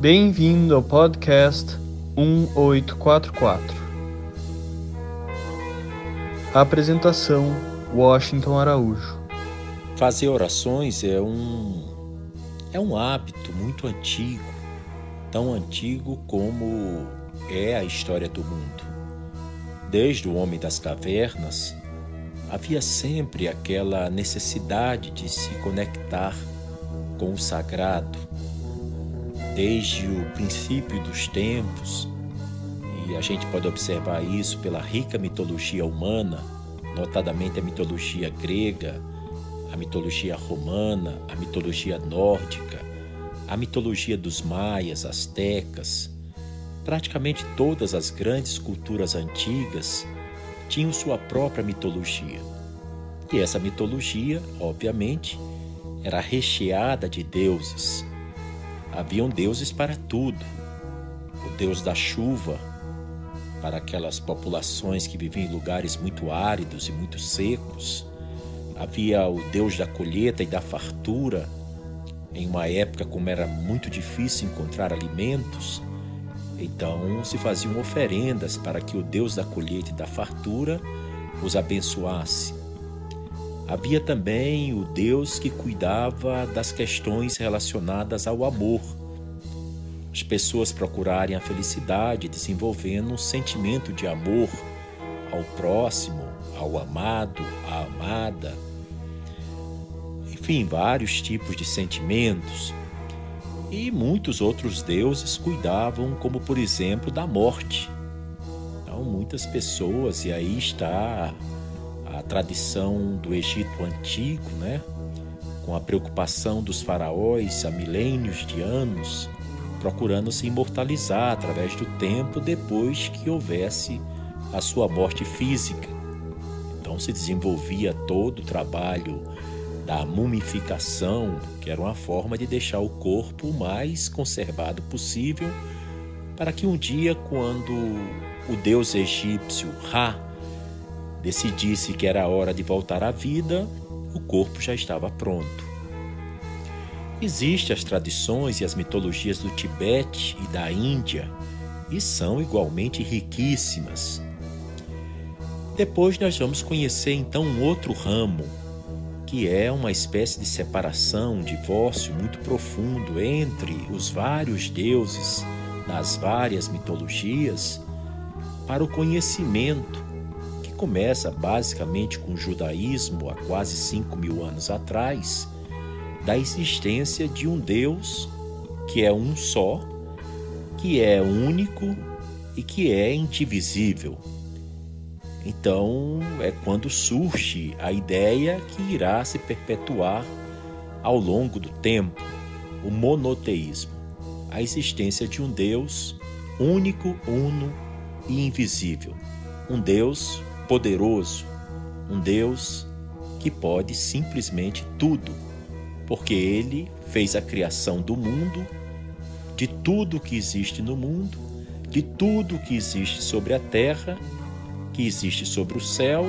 Bem-vindo ao podcast 1844. Apresentação: Washington Araújo. Fazer orações é um é um hábito muito antigo, tão antigo como é a história do mundo. Desde o homem das cavernas, havia sempre aquela necessidade de se conectar com o sagrado, desde o princípio dos tempos, e a gente pode observar isso pela rica mitologia humana, notadamente a mitologia grega, a mitologia romana, a mitologia nórdica, a mitologia dos maias, astecas. Praticamente todas as grandes culturas antigas tinham sua própria mitologia. E essa mitologia, obviamente, era recheada de deuses Haviam deuses para tudo. O deus da chuva, para aquelas populações que viviam em lugares muito áridos e muito secos. Havia o deus da colheita e da fartura, em uma época como era muito difícil encontrar alimentos. Então se faziam oferendas para que o deus da colheita e da fartura os abençoasse. Havia também o Deus que cuidava das questões relacionadas ao amor. As pessoas procurarem a felicidade desenvolvendo um sentimento de amor ao próximo, ao amado, à amada. Enfim, vários tipos de sentimentos. E muitos outros deuses cuidavam, como por exemplo, da morte. Então, muitas pessoas, e aí está a tradição do Egito antigo, né? com a preocupação dos faraós há milênios de anos, procurando se imortalizar através do tempo depois que houvesse a sua morte física. Então se desenvolvia todo o trabalho da mumificação, que era uma forma de deixar o corpo o mais conservado possível, para que um dia, quando o deus egípcio Ra decidisse que era hora de voltar à vida, o corpo já estava pronto. Existem as tradições e as mitologias do Tibete e da Índia e são igualmente riquíssimas. Depois nós vamos conhecer então um outro ramo, que é uma espécie de separação, um divórcio muito profundo entre os vários deuses das várias mitologias para o conhecimento começa basicamente com o judaísmo há quase 5 mil anos atrás, da existência de um Deus que é um só, que é único e que é indivisível. Então é quando surge a ideia que irá se perpetuar ao longo do tempo, o monoteísmo, a existência de um Deus único, uno e invisível. Um Deus poderoso, um Deus que pode simplesmente tudo, porque ele fez a criação do mundo, de tudo que existe no mundo, de tudo que existe sobre a terra, que existe sobre o céu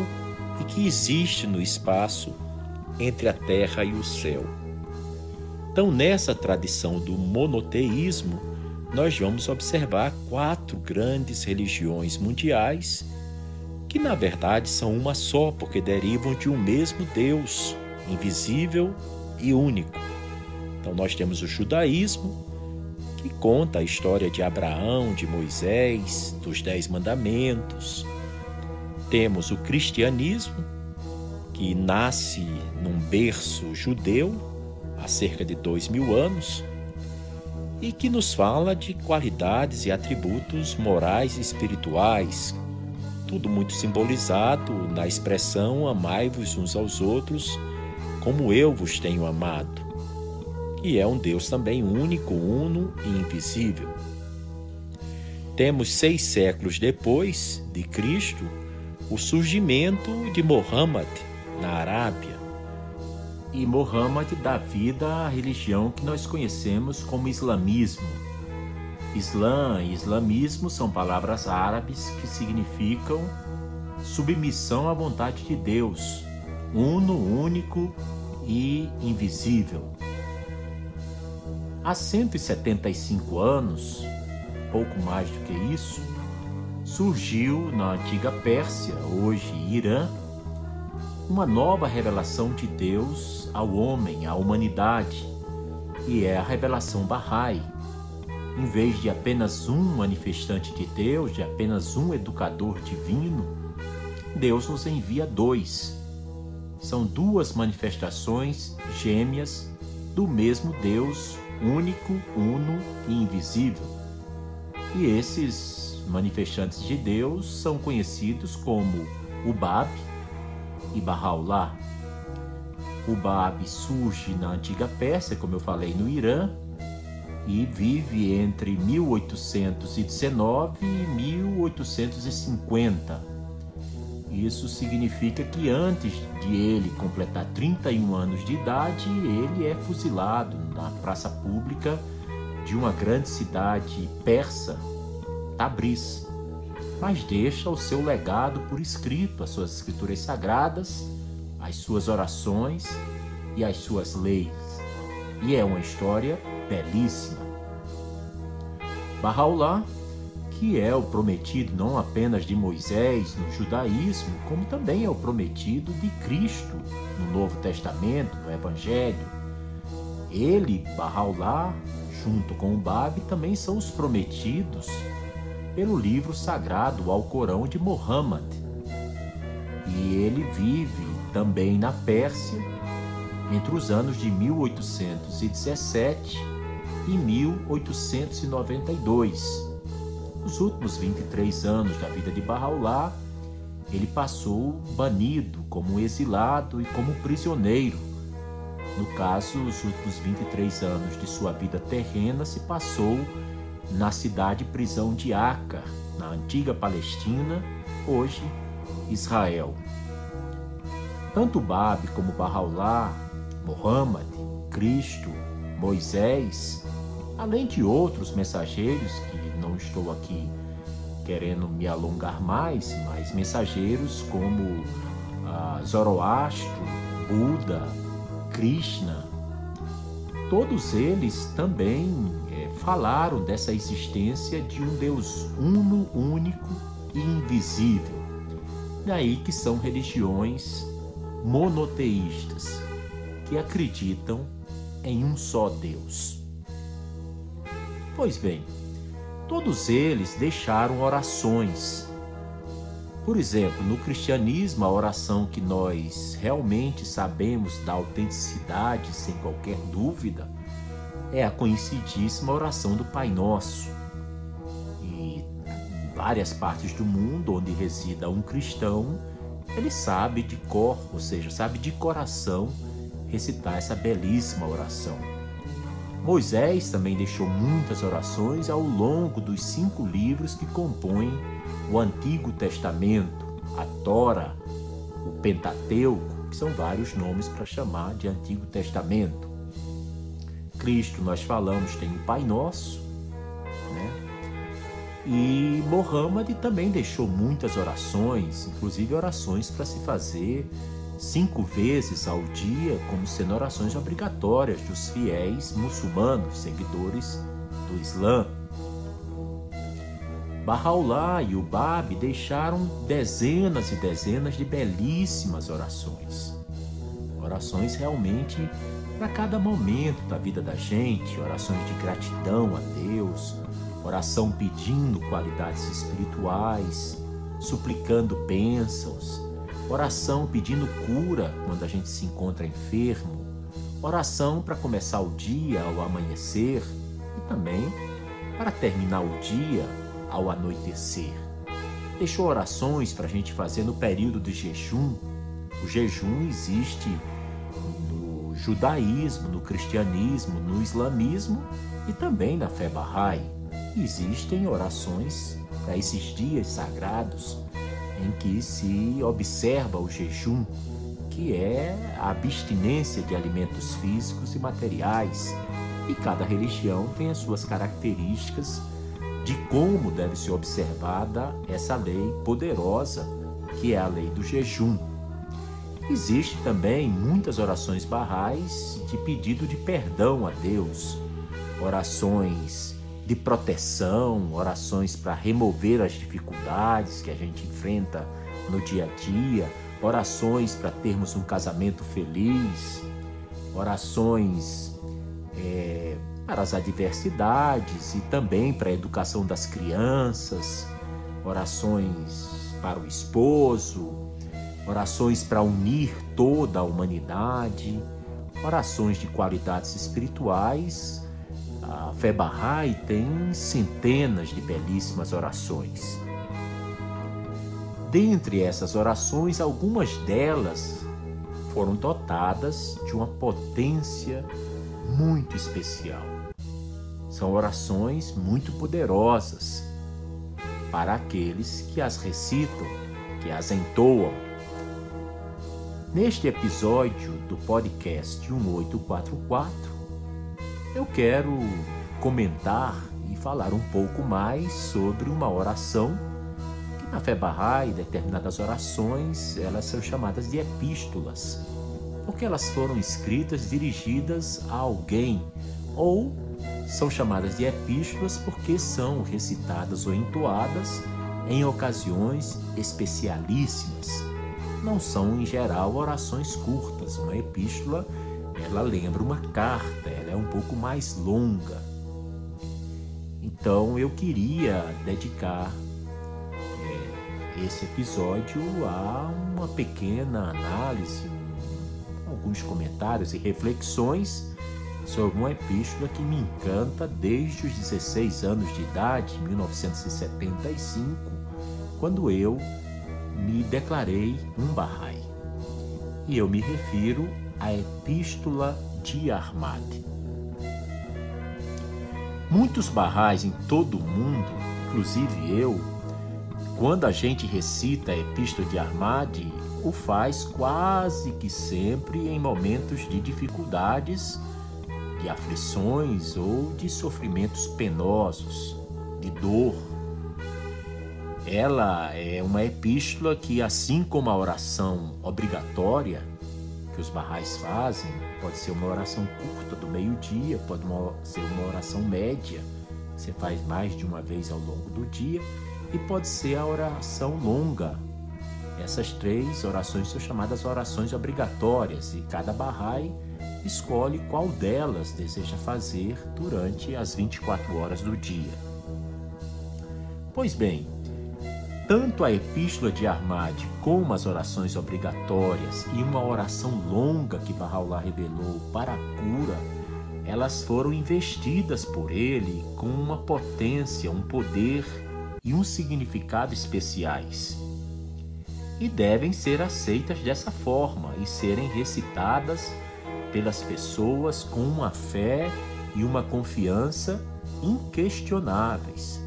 e que existe no espaço entre a terra e o céu. Então, nessa tradição do monoteísmo, nós vamos observar quatro grandes religiões mundiais que na verdade são uma só, porque derivam de um mesmo Deus, invisível e único. Então nós temos o judaísmo, que conta a história de Abraão, de Moisés, dos Dez Mandamentos. Temos o cristianismo, que nasce num berço judeu há cerca de dois mil anos e que nos fala de qualidades e atributos morais e espirituais tudo muito simbolizado na expressão amai-vos uns aos outros como eu vos tenho amado. E é um Deus também único, uno e invisível. Temos seis séculos depois de Cristo o surgimento de Mohammed na Arábia. E Mohammed dá vida à religião que nós conhecemos como islamismo Islã e islamismo são palavras árabes que significam submissão à vontade de Deus, uno, único e invisível. Há 175 anos, pouco mais do que isso, surgiu na antiga Pérsia, hoje Irã, uma nova revelação de Deus ao homem, à humanidade, e é a revelação Bahá'í. Em vez de apenas um manifestante de Deus, de apenas um educador divino, Deus nos envia dois. São duas manifestações gêmeas do mesmo Deus, único, uno e invisível. E esses manifestantes de Deus são conhecidos como o Bab e Bahá'u'lláh. O Bab surge na antiga Pérsia, como eu falei, no Irã, e vive entre 1819 e 1850. Isso significa que antes de ele completar 31 anos de idade, ele é fuzilado na praça pública de uma grande cidade persa, Tabriz, mas deixa o seu legado por escrito, as suas escrituras sagradas, as suas orações e as suas leis. E é uma história belíssima. Bahá'u'lláh que é o prometido não apenas de Moisés no judaísmo, como também é o prometido de Cristo no Novo Testamento, no Evangelho. Ele, Bahá'u'lláh, junto com o Bab, também são os prometidos pelo livro sagrado Alcorão de Muhammad. E ele vive também na Pérsia entre os anos de 1817 e 1892 nos últimos 23 anos da vida de Bahá'u'lláh, ele passou banido, como exilado e como prisioneiro. No caso, os últimos 23 anos de sua vida terrena se passou na cidade prisão de Acre, na antiga Palestina, hoje Israel. Tanto Bab como Bahá'u'lláh, Muhammad, Cristo, Moisés, além de outros mensageiros que não estou aqui querendo me alongar mais, mas mensageiros como ah, Zoroastro, Buda, Krishna, todos eles também é, falaram dessa existência de um Deus uno, único e invisível. Daí que são religiões monoteístas, que acreditam em um só Deus. Pois bem, todos eles deixaram orações. Por exemplo, no cristianismo, a oração que nós realmente sabemos da autenticidade, sem qualquer dúvida, é a conhecidíssima oração do Pai Nosso. E em várias partes do mundo onde resida um cristão, ele sabe de cor, ou seja, sabe de coração recitar essa belíssima oração. Moisés também deixou muitas orações ao longo dos cinco livros que compõem o Antigo Testamento, a Tora, o Pentateuco, que são vários nomes para chamar de Antigo Testamento. Cristo, nós falamos, tem o Pai Nosso, né? E Mohammed também deixou muitas orações, inclusive orações para se fazer cinco vezes ao dia como sendo orações obrigatórias dos fiéis muçulmanos, seguidores do Islã. Bahá'u'lláh e o Bab deixaram dezenas e dezenas de belíssimas orações. Orações realmente para cada momento da vida da gente, orações de gratidão a Deus, oração pedindo qualidades espirituais, suplicando bênçãos, oração pedindo cura quando a gente se encontra enfermo, oração para começar o dia ao amanhecer e também para terminar o dia ao anoitecer. Deixou orações para a gente fazer no período de jejum. O jejum existe no judaísmo, no cristianismo, no islamismo e também na fé Bahá'í. Existem orações para esses dias sagrados em que se observa o jejum, que é a abstinência de alimentos físicos e materiais, e cada religião tem as suas características de como deve ser observada essa lei poderosa, que é a lei do jejum. Existe também muitas orações barrais de pedido de perdão a Deus, orações de proteção, orações para remover as dificuldades que a gente enfrenta no dia a dia, orações para termos um casamento feliz, orações é, para as adversidades e também para a educação das crianças, orações para o esposo, orações para unir toda a humanidade, orações de qualidades espirituais. A Bahá'í tem centenas de belíssimas orações. Dentre essas orações, algumas delas foram dotadas de uma potência muito especial. São orações muito poderosas para aqueles que as recitam, que as entoam. Neste episódio do podcast 1844, eu quero comentar e falar um pouco mais sobre uma oração que na fé Bahá'í, determinadas orações, elas são chamadas de epístolas, porque elas foram escritas dirigidas a alguém ou são chamadas de epístolas porque são recitadas ou entoadas em ocasiões especialíssimas. Não são, em geral, orações curtas. Uma epístola, ela lembra uma carta, ela é um pouco mais longa. Então, eu queria dedicar é, esse episódio a uma pequena análise, alguns comentários e reflexões sobre uma epístola que me encanta desde os 16 anos de idade, 1975, quando eu me declarei um Bahá'í. E eu me refiro à Epístola de Ahmad. Muitos Bahá'ís em todo o mundo, inclusive eu, quando a gente recita a Epístola de Ahmad, o faz quase que sempre em momentos de dificuldades de aflições ou de sofrimentos penosos, de dor. Ela é uma epístola que, assim como a oração obrigatória que os barrais fazem, pode ser uma oração curta do meio-dia, pode ser uma oração média, você faz mais de uma vez ao longo do dia, e pode ser a oração longa. Essas três orações são chamadas orações obrigatórias e cada barrai escolhe qual delas deseja fazer durante as 24 horas do dia. Pois bem, tanto a Epístola de Armad como as orações obrigatórias e uma oração longa que Bahá'u'lláh revelou para a cura, elas foram investidas por ele com uma potência, um poder e um significado especiais. E devem ser aceitas dessa forma e serem recitadas pelas pessoas com uma fé e uma confiança inquestionáveis,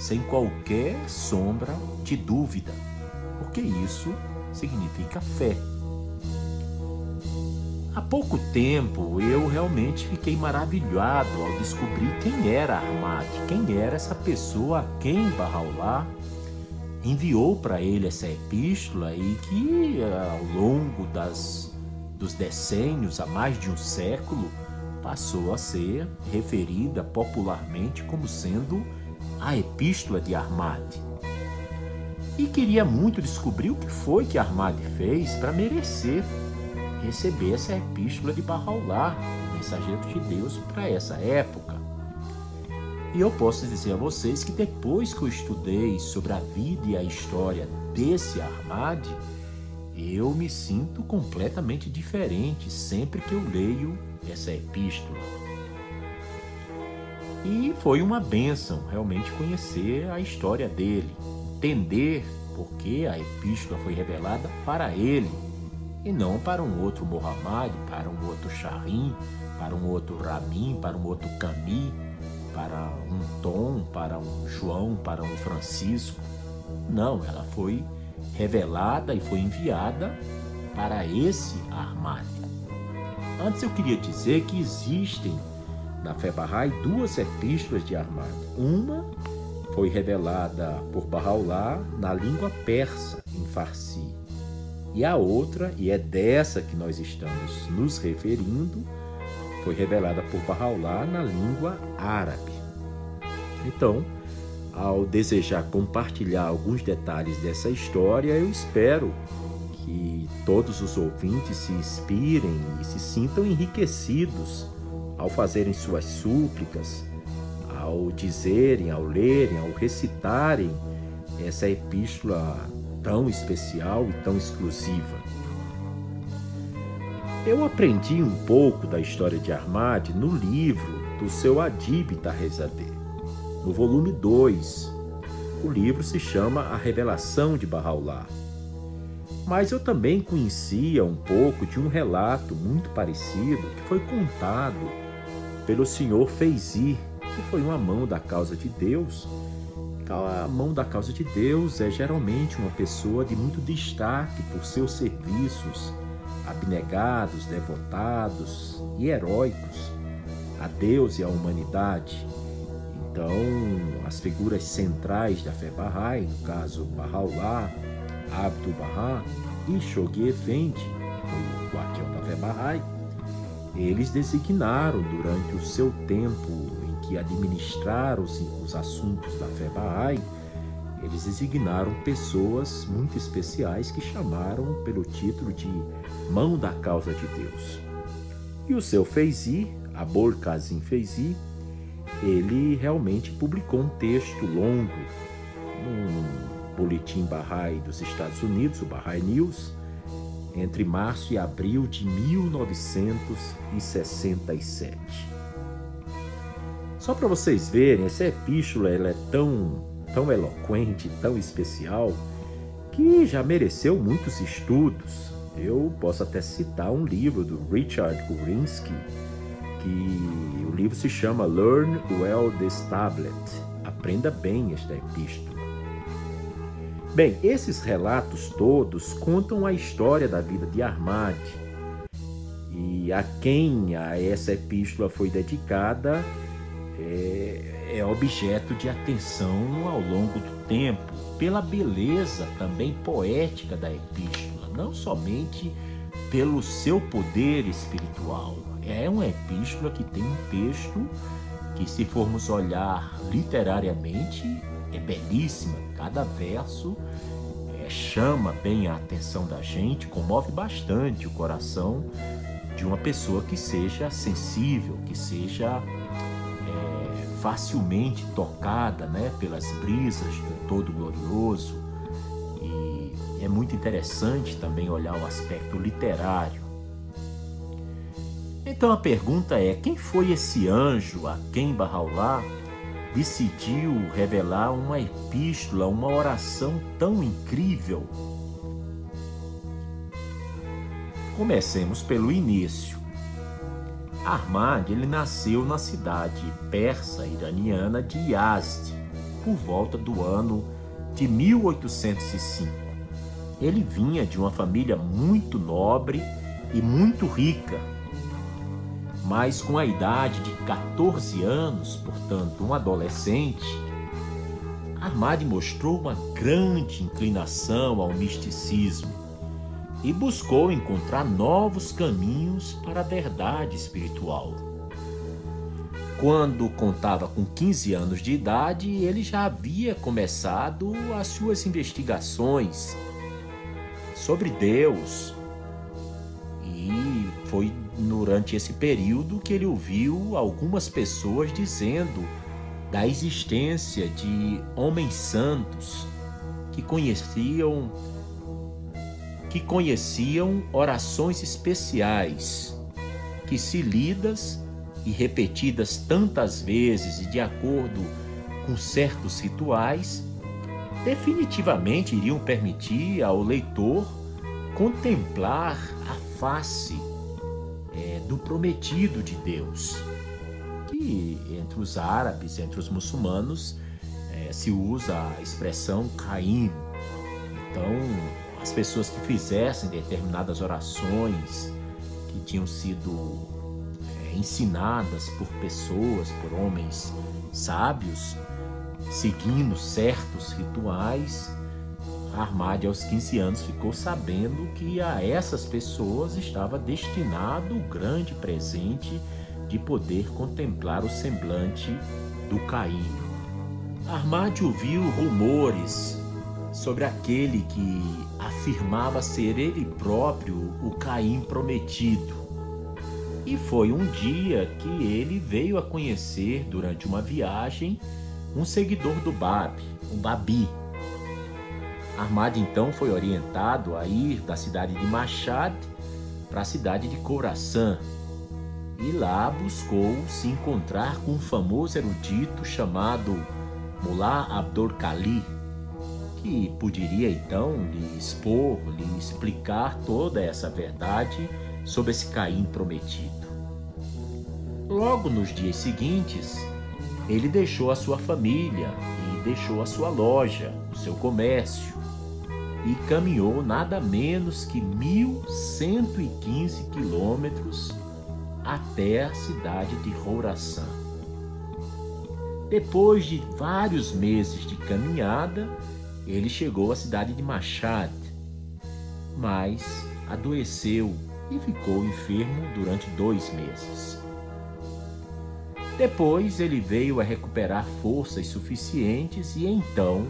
sem qualquer sombra de dúvida, porque isso significa fé. Há pouco tempo eu realmente fiquei maravilhado ao descobrir quem era Ahmad, quem era essa pessoa a quem Bahá'u'lláh enviou para ele essa epístola e que ao longo das dos decênios, há mais de um século, passou a ser referida popularmente como sendo a Epístola de Armad. E queria muito descobrir o que foi que Armad fez para merecer receber essa Epístola de Bahá'u'lláh, mensageiro de Deus, para essa época. E eu posso dizer a vocês que depois que eu estudei sobre a vida e a história desse Armad, eu me sinto completamente diferente sempre que eu leio essa epístola. E foi uma bênção realmente conhecer a história dele, entender por que a epístola foi revelada para ele e não para um outro Muhammad, para um outro Sharim, para um outro Ramin, para um outro Cami, para um Tom, para um João, para um Francisco. Não, ela foi revelada e foi enviada para esse armário. Antes eu queria dizer que existem na Bahá'í duas epístolas de armário. Uma foi revelada por Bahá'u'lláh na língua persa, em Farsi. E a outra, e é dessa que nós estamos nos referindo, foi revelada por Bahá'u'lláh na língua árabe. Então, ao desejar compartilhar alguns detalhes dessa história, eu espero que todos os ouvintes se inspirem e se sintam enriquecidos ao fazerem suas súplicas, ao dizerem, ao lerem, ao recitarem essa epístola tão especial e tão exclusiva. Eu aprendi um pouco da história de Armad no livro do seu Adib Tahezadeh, no volume 2. O livro se chama A Revelação de Bahá'u'lláh. Mas eu também conhecia um pouco de um relato muito parecido que foi contado pelo senhor Feizi, que foi uma mão da causa de Deus. A mão da causa de Deus é geralmente uma pessoa de muito destaque por seus serviços abnegados, devotados e heróicos a Deus e à humanidade. Então, as figuras centrais da fé Bahá'í, no caso Bahá'u'lláh, Abdu'l-Bahá e Shoghi Effendi, o guardião da fé Bahá'í, eles designaram durante o seu tempo em que administraram os, os assuntos da Bahá'í, eles designaram pessoas muito especiais que chamaram pelo título de Mão da Causa de Deus. E o seu Feizi, Abol Kazim Feizi, ele realmente publicou um texto longo num boletim Bahá'í dos Estados Unidos, o Bahá'í News, entre março e abril de 1967. Só para vocês verem, essa epístola ela é tão tão eloquente, tão especial, que já mereceu muitos estudos. Eu posso até citar um livro do Richard Urinsky, que o livro se chama Learn Well This Tablet. Aprenda bem esta epístola. Bem, esses relatos todos contam a história da vida de Armad e a quem a essa epístola foi dedicada é, é objeto de atenção ao longo do tempo, pela beleza também poética da epístola, não somente pelo seu poder espiritual. É uma epístola que tem um texto que, se formos olhar literariamente, é belíssima. Cada verso é, chama bem a atenção da gente, comove bastante o coração de uma pessoa que seja sensível, que seja facilmente tocada né, pelas brisas do Todo-Glorioso. E é muito interessante também olhar o aspecto literário. Então a pergunta é: quem foi esse anjo a quem Bahá'u'lláh decidiu revelar uma epístola, uma oração tão incrível? Comecemos pelo início. Ahmad ele nasceu na cidade persa iraniana de Yazd por volta do ano de 1805. Ele vinha de uma família muito nobre e muito rica, mas com a idade de 14 anos, portanto, um adolescente, Ahmad mostrou uma grande inclinação ao misticismo e buscou encontrar novos caminhos para a verdade espiritual. Quando contava com 15 anos de idade, ele já havia começado as suas investigações sobre Deus. E foi durante esse período que ele ouviu algumas pessoas dizendo da existência de homens santos que conheciam que conheciam orações especiais, que, se lidas e repetidas tantas vezes e de acordo com certos rituais, definitivamente iriam permitir ao leitor contemplar a face é, do prometido de Deus, que entre os árabes, entre os muçulmanos, é, se usa a expressão Caim. Então, as pessoas que fizessem determinadas orações que tinham sido é, ensinadas por pessoas, por homens sábios, seguindo certos rituais, Armade aos 15 anos ficou sabendo que a essas pessoas estava destinado o grande presente de poder contemplar o semblante do Caim. Armade ouviu rumores sobre aquele que afirmava ser ele próprio o Caim prometido. E foi um dia que ele veio a conhecer, durante uma viagem, um seguidor do Bab, um Babi. Armad então foi orientado a ir da cidade de Machad para a cidade de Khorasan. E lá buscou se encontrar com um famoso erudito chamado Mullah Abdul Kali, que poderia então lhe expor, lhe explicar toda essa verdade sobre esse Caim prometido. Logo nos dias seguintes, ele deixou a sua família e deixou a sua loja, o seu comércio, e caminhou nada menos que 1.115 quilômetros até a cidade de Rouraçã. Depois de vários meses de caminhada, ele chegou à cidade de Machad, mas adoeceu e ficou enfermo durante dois meses. Depois ele veio a recuperar forças suficientes e então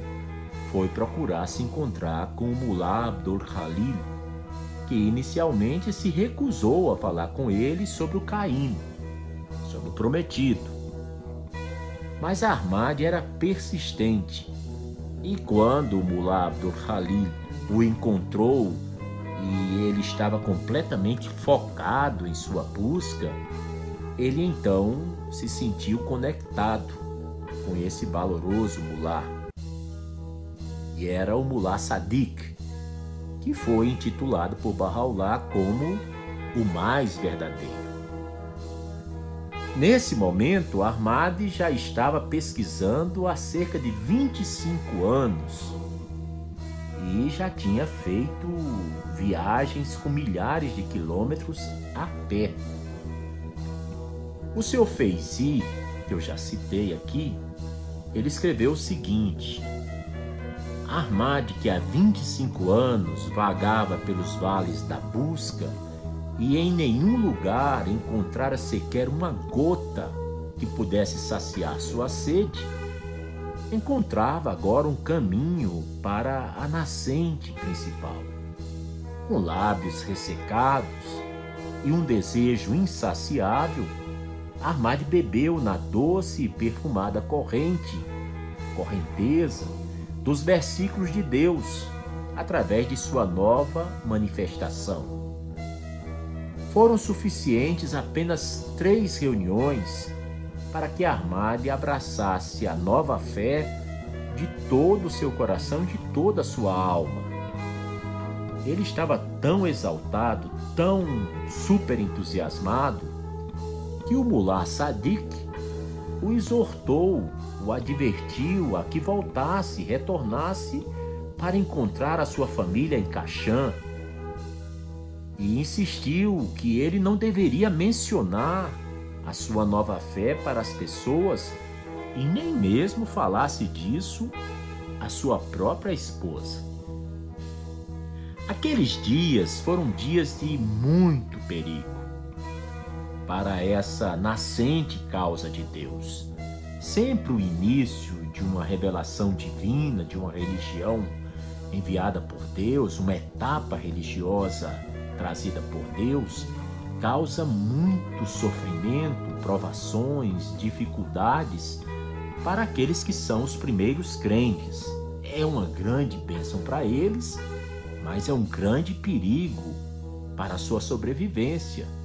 foi procurar se encontrar com o Mullah Abdul Khalil, que inicialmente se recusou a falar com ele sobre o Caim, sobre o prometido. Mas Ahmad era persistente e quando o Mullah Abdul Khalil o encontrou e ele estava completamente focado em sua busca, ele então se sentiu conectado com esse valoroso mulá. Era o mulá Sadiq, que foi intitulado por Bahá'u'lláh como o mais verdadeiro. Nesse momento, Ahmad já estava pesquisando há cerca de 25 anos e já tinha feito viagens com milhares de quilômetros a pé. O seu Feizi, que eu já citei aqui, ele escreveu o seguinte: Armad, que há 25 anos vagava pelos vales da busca e em nenhum lugar encontrara sequer uma gota que pudesse saciar sua sede, encontrava agora um caminho para a nascente principal. Com lábios ressecados e um desejo insaciável, Armad bebeu na doce e perfumada corrente, correnteza, dos versículos de Deus, através de sua nova manifestação. Foram suficientes apenas três reuniões para que Armad abraçasse a nova fé de todo o seu coração, de toda a sua alma. Ele estava tão exaltado, tão super entusiasmado, que o mulá Sadik o exortou, o advertiu a que voltasse, retornasse para encontrar a sua família em Caxã. E insistiu que ele não deveria mencionar a sua nova fé para as pessoas e nem mesmo falasse disso à sua própria esposa. Aqueles dias foram dias de muito perigo para essa nascente causa de Deus. Sempre o início de uma revelação divina, de uma religião enviada por Deus, uma etapa religiosa trazida por Deus, causa muito sofrimento, provações, dificuldades para aqueles que são os primeiros crentes. É uma grande bênção para eles, mas é um grande perigo para a sua sobrevivência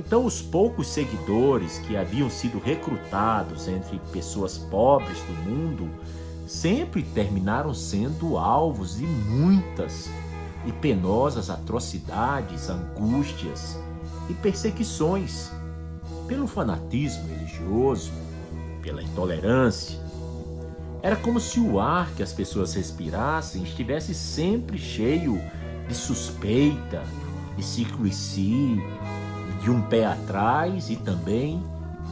então, os poucos seguidores que haviam sido recrutados entre pessoas pobres do mundo sempre terminaram sendo alvos de muitas e penosas atrocidades, angústias e perseguições pelo fanatismo religioso, pela intolerância. Era como se o ar que as pessoas respirassem estivesse sempre cheio de suspeita, de ciclo e si, de um pé atrás e também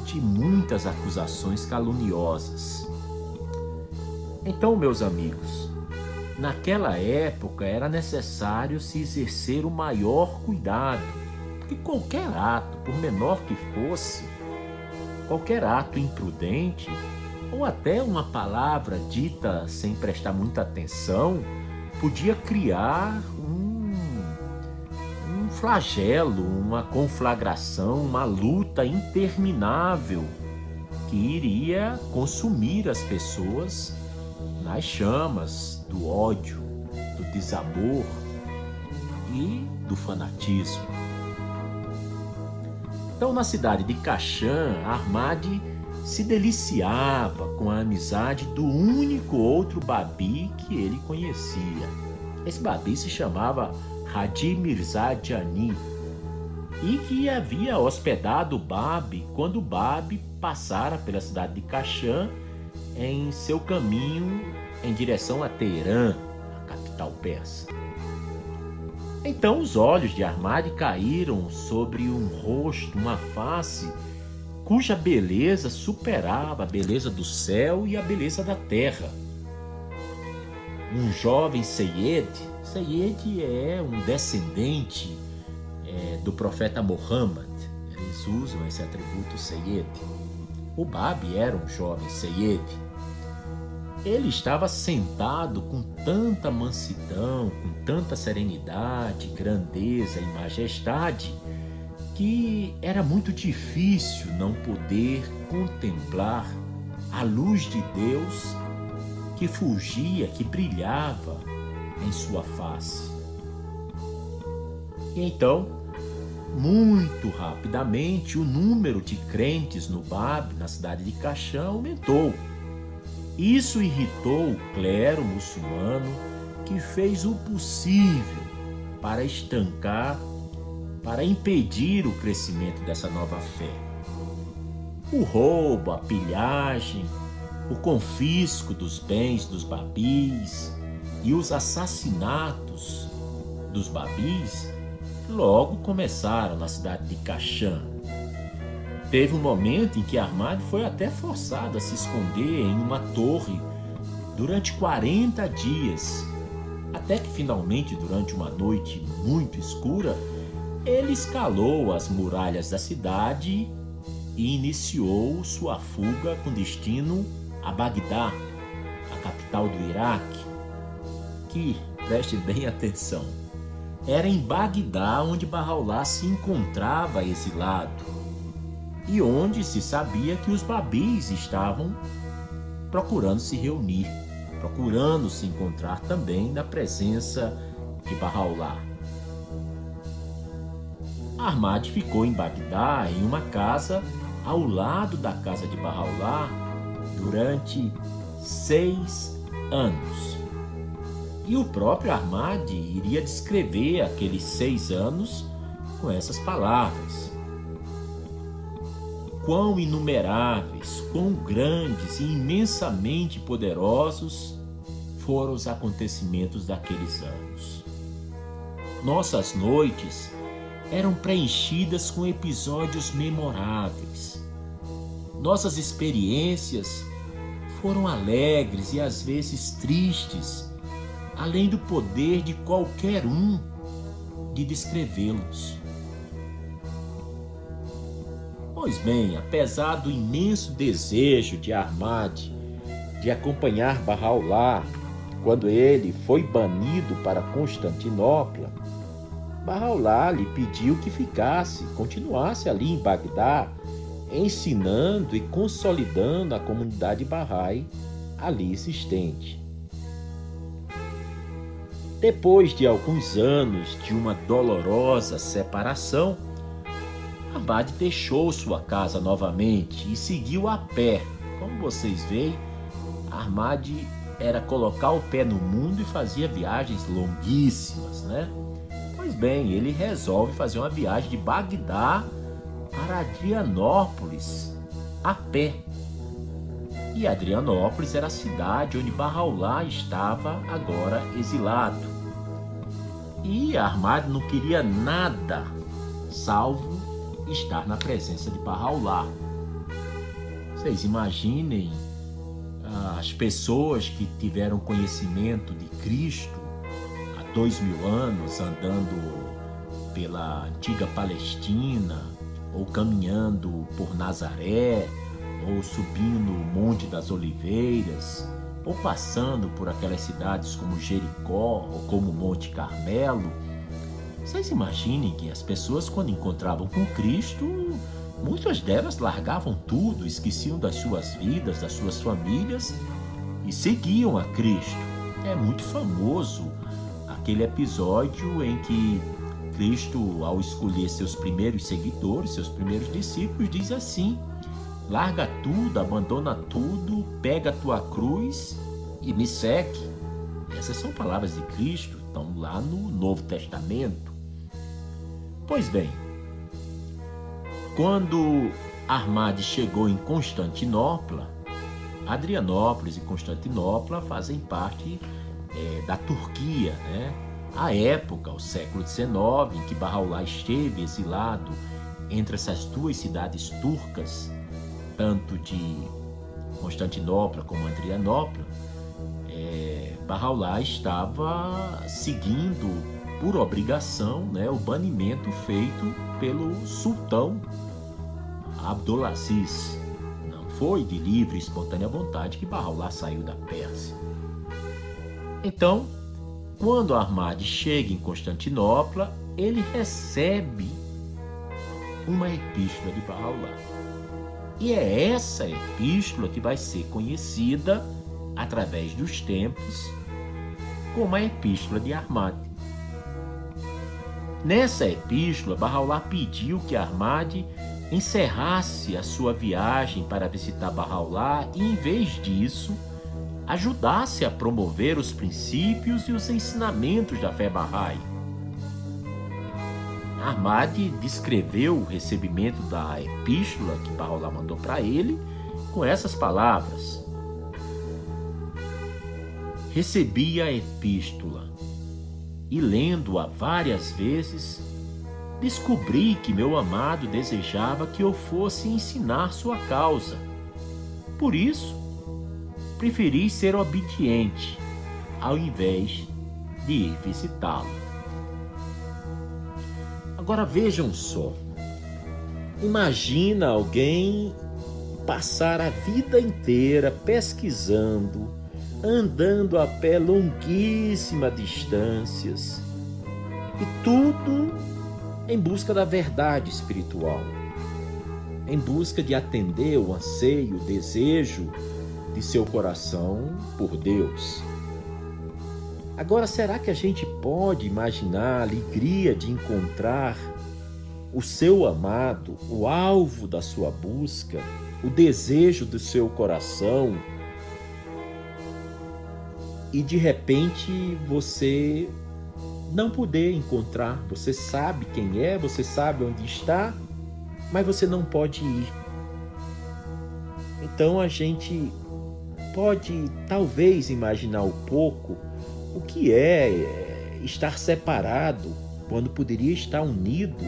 de muitas acusações caluniosas. Então, meus amigos, naquela época era necessário se exercer o maior cuidado, Porque qualquer ato, por menor que fosse, qualquer ato imprudente, ou até uma palavra dita sem prestar muita atenção, podia criar flagelo, uma conflagração, uma luta interminável que iria consumir as pessoas nas chamas do ódio, do desamor e do fanatismo. Então, na cidade de Caxã, Armadi se deliciava com a amizade do único outro Babi que ele conhecia. Esse Babi se chamava Hadi Mirza Jani e que havia hospedado Babi quando Babi passara pela cidade de Caxã em seu caminho em direção a Teherã, a capital persa. Então os olhos de Armadi caíram sobre um rosto, uma face, cuja beleza superava a beleza do céu e a beleza da terra. Um jovem Seyed, Seyed é um descendente é, do profeta Muhammad, eles usam esse atributo Seyed. O Babi era um jovem Seyed, ele estava sentado com tanta mansidão, com tanta serenidade, grandeza e majestade, que era muito difícil não poder contemplar a luz de Deus que fugia, que brilhava em sua face. E então, muito rapidamente, o número de crentes no Bab, na cidade de Caxã, aumentou. Isso irritou o clero muçulmano, que fez o possível para estancar, para impedir o crescimento dessa nova fé. O roubo, a pilhagem, o confisco dos bens dos babis e os assassinatos dos babis logo começaram na cidade de Caxã. Teve um momento em que Armado foi até forçado a se esconder em uma torre durante 40 dias, até que finalmente, durante uma noite muito escura, ele escalou as muralhas da cidade e iniciou sua fuga com destino a Bagdá, a capital do Iraque. Que, preste bem atenção, era em Bagdá onde Bahá'u'lláh se encontrava exilado e onde se sabia que os babis estavam procurando se reunir, procurando se encontrar também na presença de Bahá'u'lláh. Ahmad ficou em Bagdá, em uma casa ao lado da casa de Bahá'u'lláh, durante seis anos. E o próprio Ahmad iria descrever aqueles seis anos com essas palavras quão inumeráveis, quão grandes e imensamente poderosos foram os acontecimentos daqueles anos. Nossas noites eram preenchidas com episódios memoráveis. Nossas experiências foram alegres e às vezes tristes, além do poder de qualquer um de descrevê-los. Pois bem, apesar do imenso desejo de Armad de acompanhar Barraulá quando ele foi banido para Constantinopla, Barraulá lhe pediu que ficasse, continuasse ali em Bagdá, ensinando e consolidando a comunidade Bahá'í ali existente. Depois de alguns anos de uma dolorosa separação, Abade deixou sua casa novamente e seguiu a pé. Como vocês veem, Armade era colocar o pé no mundo e fazia viagens longuíssimas, né? Pois bem, ele resolve fazer uma viagem de Bagdá para Adrianópolis a pé. E Adrianópolis era a cidade onde Barraulá estava agora exilado. E Armade não queria nada salvo estar na presença de Bahá'u'lláh. Vocês imaginem ah, as pessoas que tiveram conhecimento de Cristo há dois mil anos andando pela antiga Palestina, ou caminhando por Nazaré, ou subindo o Monte das Oliveiras, ou passando por aquelas cidades como Jericó ou como Monte Carmelo, vocês imaginem que as pessoas, quando encontravam com Cristo, muitas delas largavam tudo, esqueciam das suas vidas, das suas famílias e seguiam a Cristo. É muito famoso aquele episódio em que Cristo, ao escolher seus primeiros seguidores, seus primeiros discípulos, diz assim: larga tudo, abandona tudo, pega a tua cruz e me segue. Essas são palavras de Cristo, estão lá no Novo Testamento. Pois bem, quando Armade chegou em Constantinopla, Adrianópolis e Constantinopla fazem parte é, da Turquia, né? A época, o século XIX, em que Bahá'u'lláh esteve exilado entre essas duas cidades turcas, tanto de Constantinopla como Adrianópolis, é, Bahá'u'lláh estava seguindo por obrigação né, o banimento feito pelo sultão Abdulaziz. Não foi de livre e espontânea vontade que Bahá'u'lláh saiu da Pérsia. Então, quando Ahmad chega em Constantinopla, ele recebe uma epístola de Bahá'u'lláh. E é essa epístola que vai ser conhecida através dos tempos como a epístola de Ahmad. Nessa epístola, Bahá'u'lláh pediu que Ahmad encerrasse a sua viagem para visitar Bahá'u'lláh e, em vez disso, ajudasse a promover os princípios e os ensinamentos da fé Bahá'í. Ahmad descreveu o recebimento da epístola que Bahá'u'lláh mandou para ele com essas palavras: Recebi a epístola e, lendo-a várias vezes, descobri que meu amado desejava que eu fosse ensinar sua causa. Por isso, preferi ser obediente ao invés de ir visitá-lo. Agora vejam só. Imagina alguém passar a vida inteira pesquisando, andando a pé longuíssimas distâncias e tudo em busca da verdade espiritual, em busca de atender o anseio, o desejo de seu coração por Deus. Agora, será que a gente pode imaginar a alegria de encontrar o seu amado, o alvo da sua busca, o desejo do seu coração, e de repente você não poder encontrar, você sabe quem é, você sabe onde está, mas você não pode ir. Então a gente pode talvez imaginar um pouco o que é, é estar separado quando poderia estar unido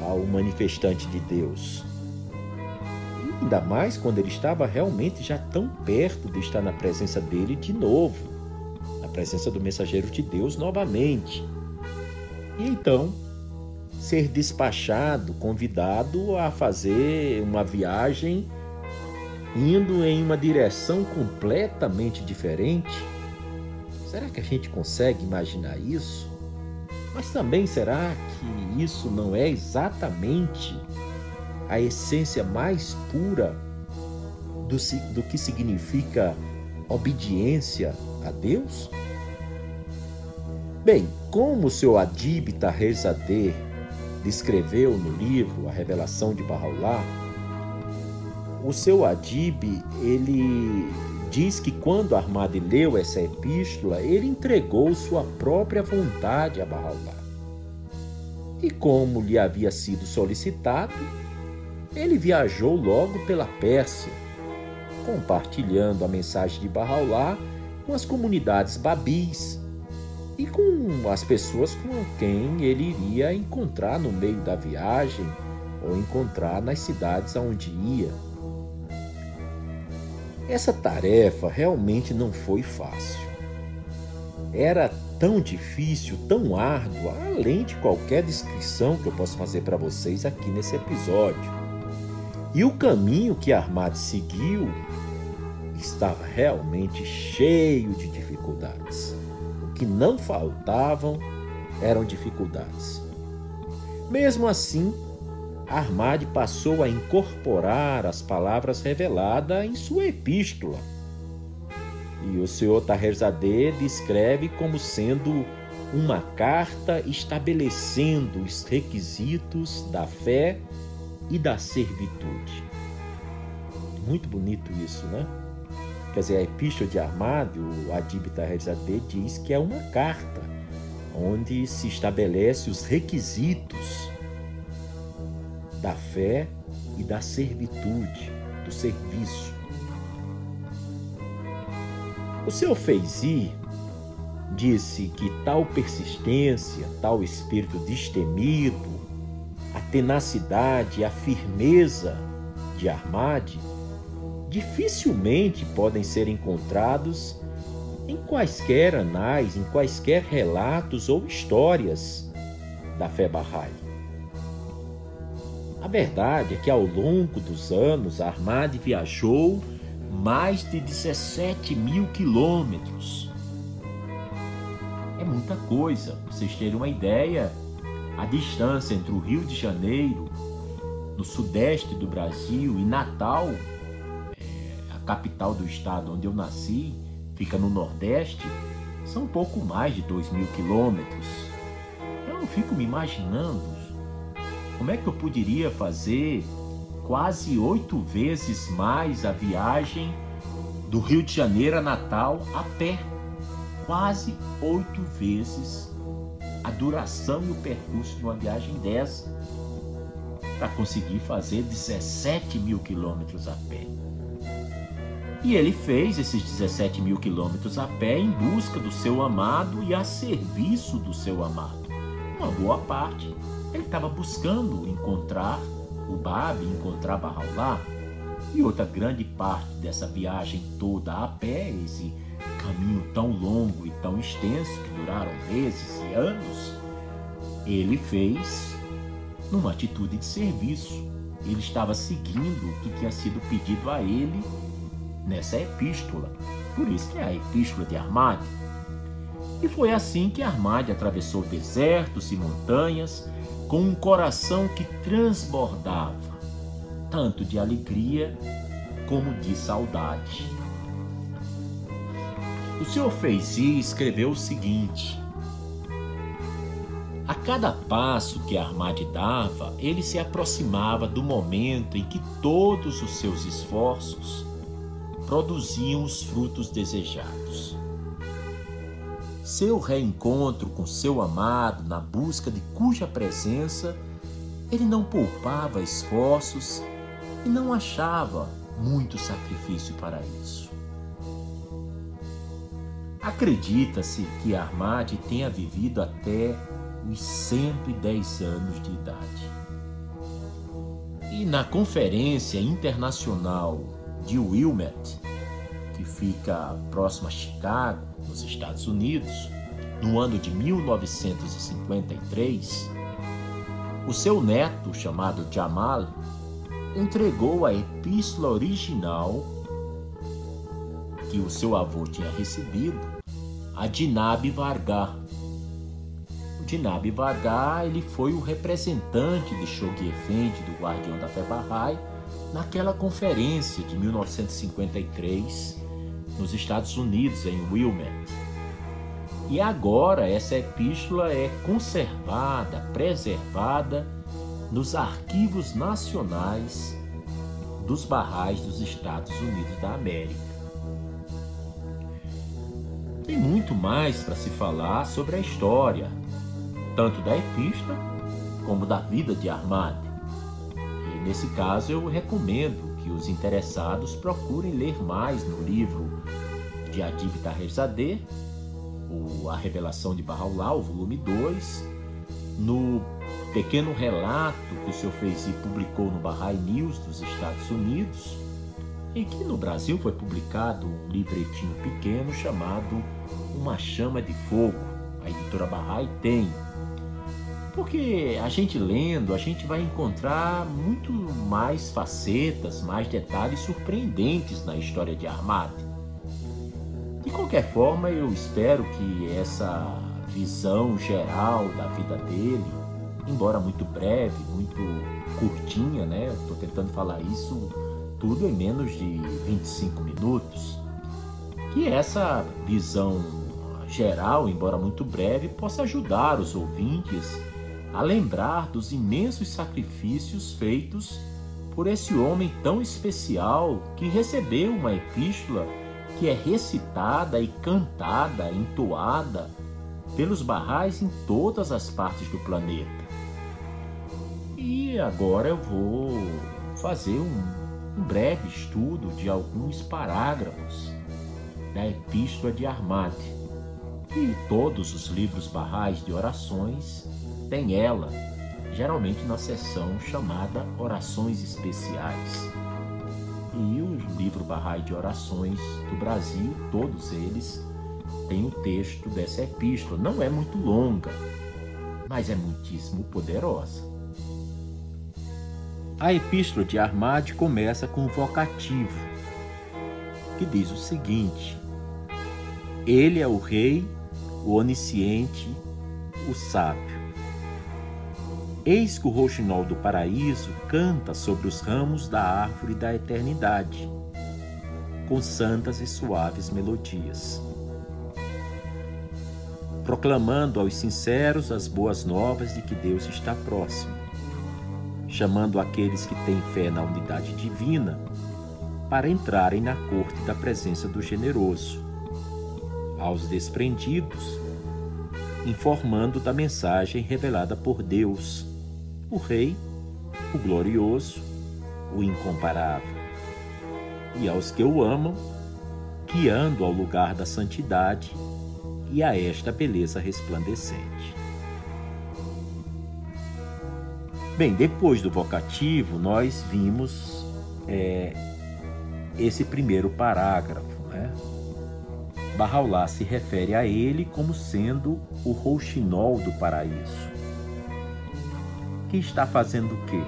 ao manifestante de Deus? E ainda mais quando ele estava realmente já tão perto de estar na presença dele de novo, na presença do mensageiro de Deus novamente. E então, ser despachado, convidado a fazer uma viagem indo em uma direção completamente diferente Será que a gente consegue imaginar isso? Mas também será que isso não é exatamente a essência mais pura do, do que significa obediência a Deus? Bem, como o seu Adib Tahir descreveu no livro A Revelação de Bahá'u'lláh, o seu Adib, ele diz que quando Armade leu essa epístola, ele entregou sua própria vontade a Bahá'u'lláh. E como lhe havia sido solicitado, ele viajou logo pela Pérsia, compartilhando a mensagem de Bahá'u'lláh com as comunidades babis e com as pessoas com quem ele iria encontrar no meio da viagem ou encontrar nas cidades aonde ia. Essa tarefa realmente não foi fácil. era tão difícil, tão árduo, além de qualquer descrição que eu possa fazer para vocês aqui nesse episódio. E o caminho que Armad seguiu estava realmente cheio de dificuldades. O que não faltavam eram dificuldades. Mesmo assim, Armad passou a incorporar as palavras reveladas em sua epístola. E o senhor Taherzadeh descreve como sendo uma carta estabelecendo os requisitos da fé e da servitude. Muito bonito isso, né? Quer dizer, a epístola de Armad, o Adib Taherzadeh diz que é uma carta onde se estabelece os requisitos da fé e da servitude, do serviço. O seu Feizi disse que tal persistência, tal espírito destemido, a tenacidade a firmeza de Armad dificilmente podem ser encontrados em quaisquer anais, em quaisquer relatos ou histórias da fé Bahá'í. A verdade é que ao longo dos anos, Armad viajou mais de 17 mil quilômetros. É muita coisa. Pra vocês terem uma ideia, a distância entre o Rio de Janeiro, no sudeste do Brasil, e Natal, é, a capital do estado onde eu nasci, fica no nordeste, são pouco mais de 2 mil quilômetros. Eu fico me imaginando como é que eu poderia fazer quase oito vezes mais a viagem do Rio de Janeiro a Natal a pé? Quase oito vezes a duração e o percurso de uma viagem dessa para conseguir fazer 17 mil quilômetros a pé. E ele fez esses 17 mil quilômetros a pé em busca do seu amado e a serviço do seu amado. Uma boa parte ele estava buscando encontrar o Bab, encontrar Bahá'u'lláh. E outra grande parte dessa viagem toda a pé, esse caminho tão longo e tão extenso, que duraram meses e anos, ele fez numa atitude de serviço. Ele estava seguindo o que tinha sido pedido a ele nessa epístola. Por isso que é a epístola de Armad. E foi assim que Armad atravessou desertos e montanhas, com um coração que transbordava, tanto de alegria como de saudade. O Sr. Feizi escreveu o seguinte: A cada passo que Armad dava, ele se aproximava do momento em que todos os seus esforços produziam os frutos desejados. Seu reencontro com seu amado na busca de cuja presença ele não poupava esforços e não achava muito sacrifício para isso. Acredita-se que Armad tenha vivido até os 110 anos de idade. E na Conferência Internacional de Wilmette, que fica próximo a Chicago, nos Estados Unidos, no ano de 1953, o seu neto, chamado Jamal, entregou a epístola original que o seu avô tinha recebido a Dinab Vargar. O Dinab Vargar ele foi o representante de Shoghi Effendi, do Guardião da Fé Bahá'í, naquela conferência de 1953 nos Estados Unidos, em Wilmette. E agora essa epístola é conservada, preservada nos arquivos nacionais dos barrais dos Estados Unidos da América. Tem muito mais para se falar sobre a história, tanto da epístola como da vida de Armad. E nesse caso eu recomendo que os interessados procurem ler mais no livro de Adib Taherzadeh, o A Revelação de Bahá'u'lláh, volume 2, no pequeno relato que o seu Feizi publicou no Bahá'í News dos Estados Unidos, e que no Brasil foi publicado um livretinho pequeno chamado uma chama de fogo. A editora Bahá'í tem. Porque a gente lendo, a gente vai encontrar muito mais facetas, mais detalhes surpreendentes na história de Ahmad. De qualquer forma, eu espero que essa visão geral da vida dele, embora muito breve, muito curtinha, né? Estou tentando falar isso tudo em menos de 25 minutos. Que essa visão geral, embora muito breve, possa ajudar os ouvintes a lembrar dos imensos sacrifícios feitos por esse homem tão especial que recebeu uma epístola que é recitada e cantada, entoada pelos barrais em todas as partes do planeta. E agora eu vou fazer um, um breve estudo de alguns parágrafos da Epístola de Armate. E todos os livros barrais de orações têm ela, geralmente na seção chamada Orações Especiais. E o livro Barrai de Orações do Brasil, todos eles, têm o texto dessa epístola. Não é muito longa, mas é muitíssimo poderosa. A epístola de Armade começa com um vocativo, que diz o seguinte: Ele é o Rei, o onisciente, o sábio. Eis que o roxinol do paraíso canta sobre os ramos da árvore da eternidade, com santas e suaves melodias, proclamando aos sinceros as boas novas de que Deus está próximo chamando aqueles que têm fé na unidade divina para entrarem na corte da presença do generoso, aos desprendidos, informando da mensagem revelada por Deus, o Rei, o glorioso, o incomparável, e aos que o amam, guiando ao lugar da santidade e a esta beleza resplandecente. Bem, depois do vocativo, nós vimos é, esse primeiro parágrafo. Né? Barraulá se refere a ele como sendo o rouxinol do paraíso. Que está fazendo o quê?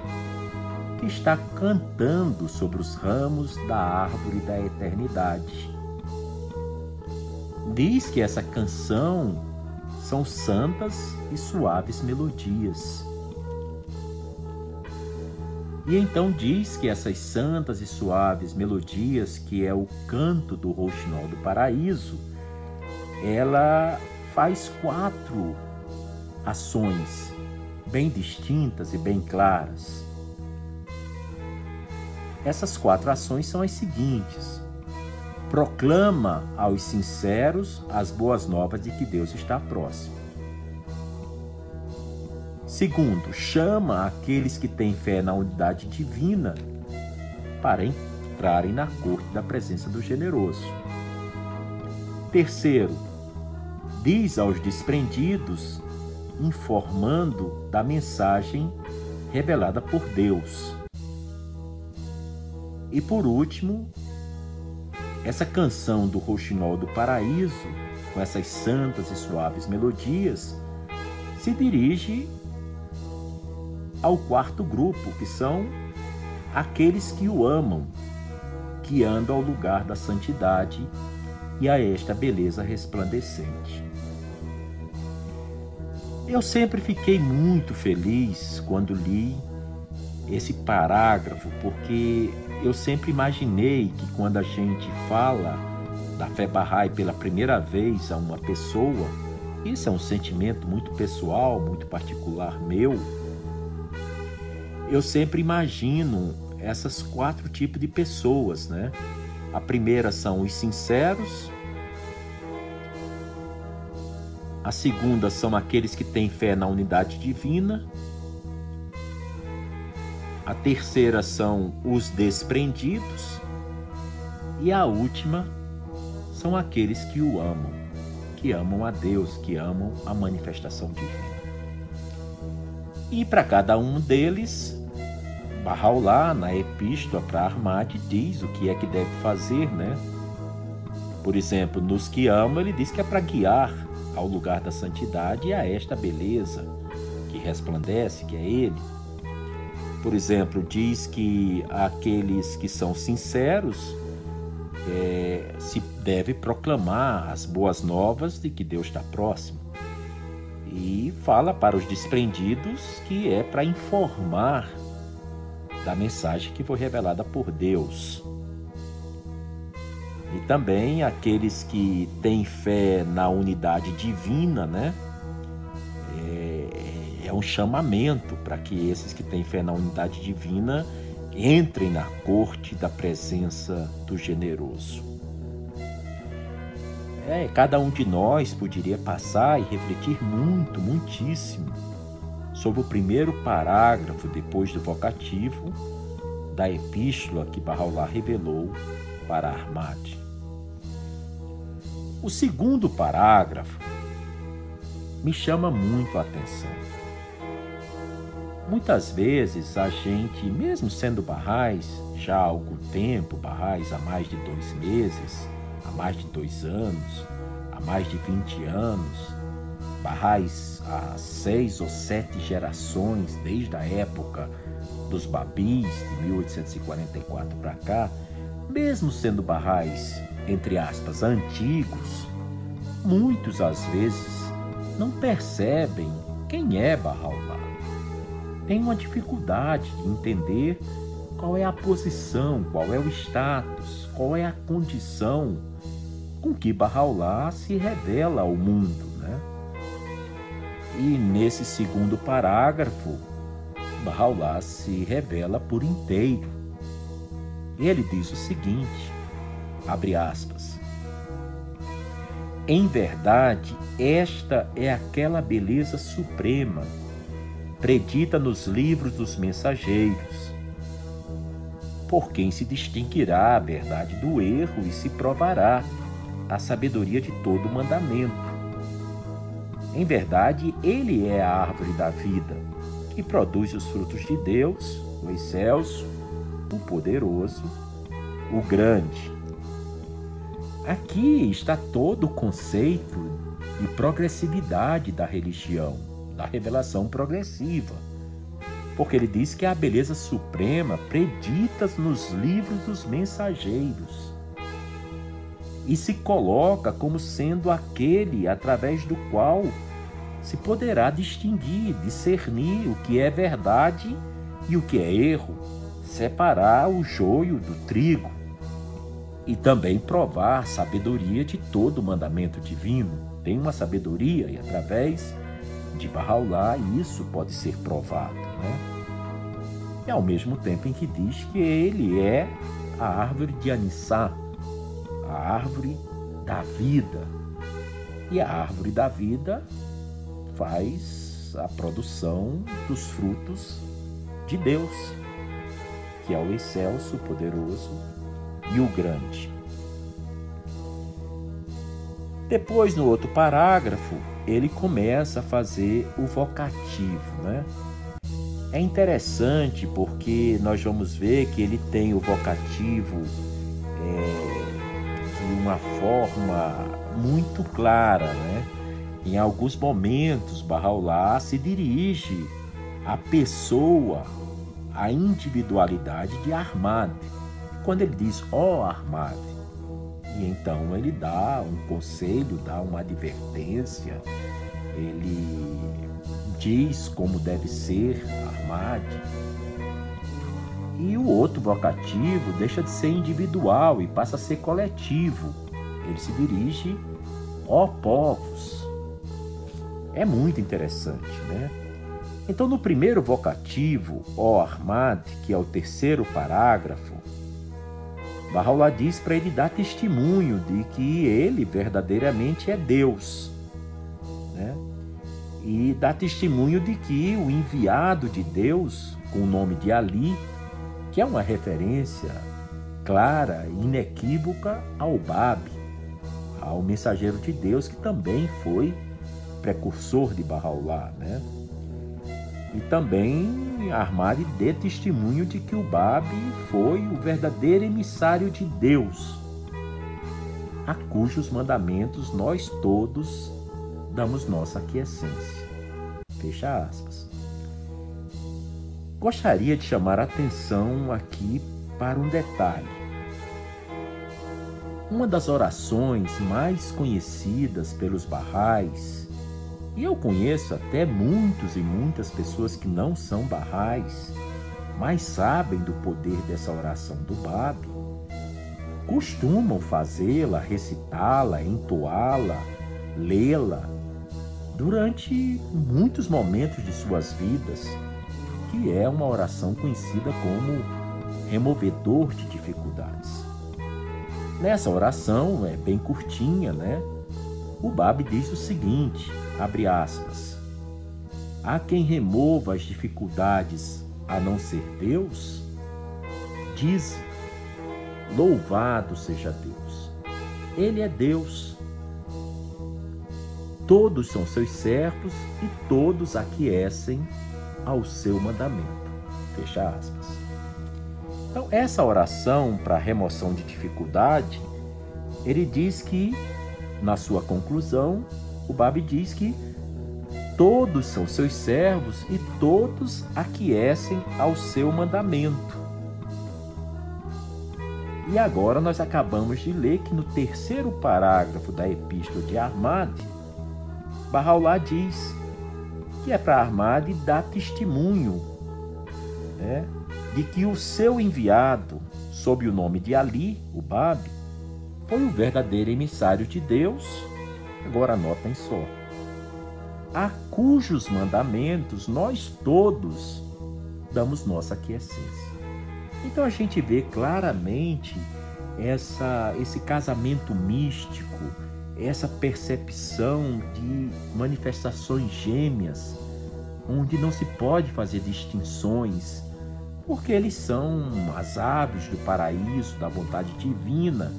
Que está cantando sobre os ramos da árvore da eternidade. Diz que essa canção são santas e suaves melodias e então diz que essas santas e suaves melodias, que é o canto do rouxinol do paraíso, ela faz quatro ações bem distintas e bem claras. Essas quatro ações são as seguintes: proclama aos sinceros as boas novas de que Deus está próximo. Segundo, chama aqueles que têm fé na unidade divina para entrarem na corte da presença do generoso. Terceiro, diz aos desprendidos, informando da mensagem revelada por Deus. E por último, essa canção do Roxinol do Paraíso, com essas santas e suaves melodias, se dirige ao quarto grupo, que são aqueles que o amam, que andam ao lugar da santidade e a esta beleza resplandecente. Eu sempre fiquei muito feliz quando li esse parágrafo, porque eu sempre imaginei que quando a gente fala da fé Bahá'í pela primeira vez a uma pessoa, isso é um sentimento muito pessoal, muito particular meu, eu sempre imagino essas quatro tipos de pessoas, né? A primeira são os sinceros, a segunda são aqueles que têm fé na unidade divina, a terceira são os desprendidos, e a última são aqueles que o amam, que amam a Deus, que amam a manifestação divina. E para cada um deles, Bahá'u'lláh, na epístola para Armad, diz o que é que deve fazer, né? Por exemplo, nos que amam, ele diz que é para guiar ao lugar da santidade e a esta beleza que resplandece, que é ele. Por exemplo, diz que aqueles que são sinceros é, se deve proclamar as boas novas de que Deus está próximo. E fala para os desprendidos que é para informar da mensagem que foi revelada por Deus. E também aqueles que têm fé na unidade divina, né? É, é um chamamento para que esses que têm fé na unidade divina entrem na corte da presença do generoso. É, cada um de nós poderia passar e refletir muito, muitíssimo sobre o primeiro parágrafo depois do vocativo da epístola que Bahá'u'lláh revelou para Ahmad. O segundo parágrafo me chama muito a atenção. Muitas vezes a gente, mesmo sendo barrais, já há algum tempo, barrais há mais de dois meses, há mais de dois anos, há mais de 20 anos, barrais há seis ou sete gerações, desde a época dos babis, de 1844 para cá, mesmo sendo barrais, entre aspas, antigos, muitos às vezes não percebem quem é Bahá'u'lláh. Tem uma dificuldade de entender qual é a posição, qual é o status, qual é a condição com que Bahá'u'lláh se revela ao mundo. Né? E nesse segundo parágrafo, Bahá'u'lláh se revela por inteiro. Ele diz o seguinte, abre aspas, Em verdade, esta é aquela beleza suprema, predita nos livros dos mensageiros, por quem se distinguirá a verdade do erro e se provará a sabedoria de todo mandamento. Em verdade, ele é a árvore da vida, que produz os frutos de Deus, o excelso, o poderoso, o grande. Aqui está todo o conceito de progressividade da religião, da revelação progressiva. Porque ele diz que a beleza suprema predita nos livros dos mensageiros e se coloca como sendo aquele através do qual se poderá distinguir, discernir o que é verdade e o que é erro, separar o joio do trigo e também provar a sabedoria de todo o mandamento divino. Tem uma sabedoria e através de Bahá'u'lláh isso pode ser provado, né? E ao mesmo tempo em que diz que ele é a árvore de Anissá, a árvore da vida. E a árvore da vida faz a produção dos frutos de Deus, que é o excelso, poderoso e o grande. Depois, no outro parágrafo, ele começa a fazer o vocativo, né? É interessante porque nós vamos ver que ele tem o vocativo é, de uma forma muito clara, né? Em alguns momentos, Bahá'u'lláh se dirige à pessoa, à individualidade de Ahmad. Quando ele diz, ó oh, Ahmad, e então ele dá um conselho, dá uma advertência, ele diz como deve ser Ahmad. E o outro vocativo deixa de ser individual e passa a ser coletivo. Ele se dirige, ó povos, é muito interessante, né? Então, no primeiro vocativo, ó Armad, que é o terceiro parágrafo, Bahá'u'lláh diz para ele dar testemunho de que ele verdadeiramente é Deus, né? E dá testemunho de que o enviado de Deus, com o nome de Ali, que é uma referência clara, inequívoca ao Bab, ao mensageiro de Deus que também foi precursor de Bahá'u'lláh, né? E também Armari dê testemunho de que o Bab foi o verdadeiro emissário de Deus. a cujos mandamentos nós todos damos nossa aquiescência. Fecha aspas. Gostaria de chamar a atenção aqui para um detalhe. Uma das orações mais conhecidas pelos barrais, e eu conheço até muitos e muitas pessoas que não são barrais, mas sabem do poder dessa oração do Bab, costumam fazê-la, recitá-la, entoá-la, lê-la durante muitos momentos de suas vidas, que é uma oração conhecida como removedor de dificuldades. Nessa oração, é bem curtinha, né? O Bab diz o seguinte, abre aspas: Há quem remova as dificuldades a não ser Deus? Diz Louvado seja Deus. Ele é Deus. Todos são seus servos e todos aquecem ao seu mandamento. Fecha aspas. Então, essa oração para remoção de dificuldade, ele diz que, na sua conclusão, o Babi diz que todos são seus servos e todos aquecem ao seu mandamento. E agora nós acabamos de ler que no terceiro parágrafo da Epístola de Armad, Barraulá diz que é para Armad dar testemunho né, de que o seu enviado, sob o nome de Ali, o Bab, foi o verdadeiro emissário de Deus. Agora anotem só. A cujos mandamentos nós todos damos nossa aquiescência. Então a gente vê claramente essa, esse casamento místico, essa percepção de manifestações gêmeas, onde não se pode fazer distinções, porque eles são as aves do paraíso, da vontade divina,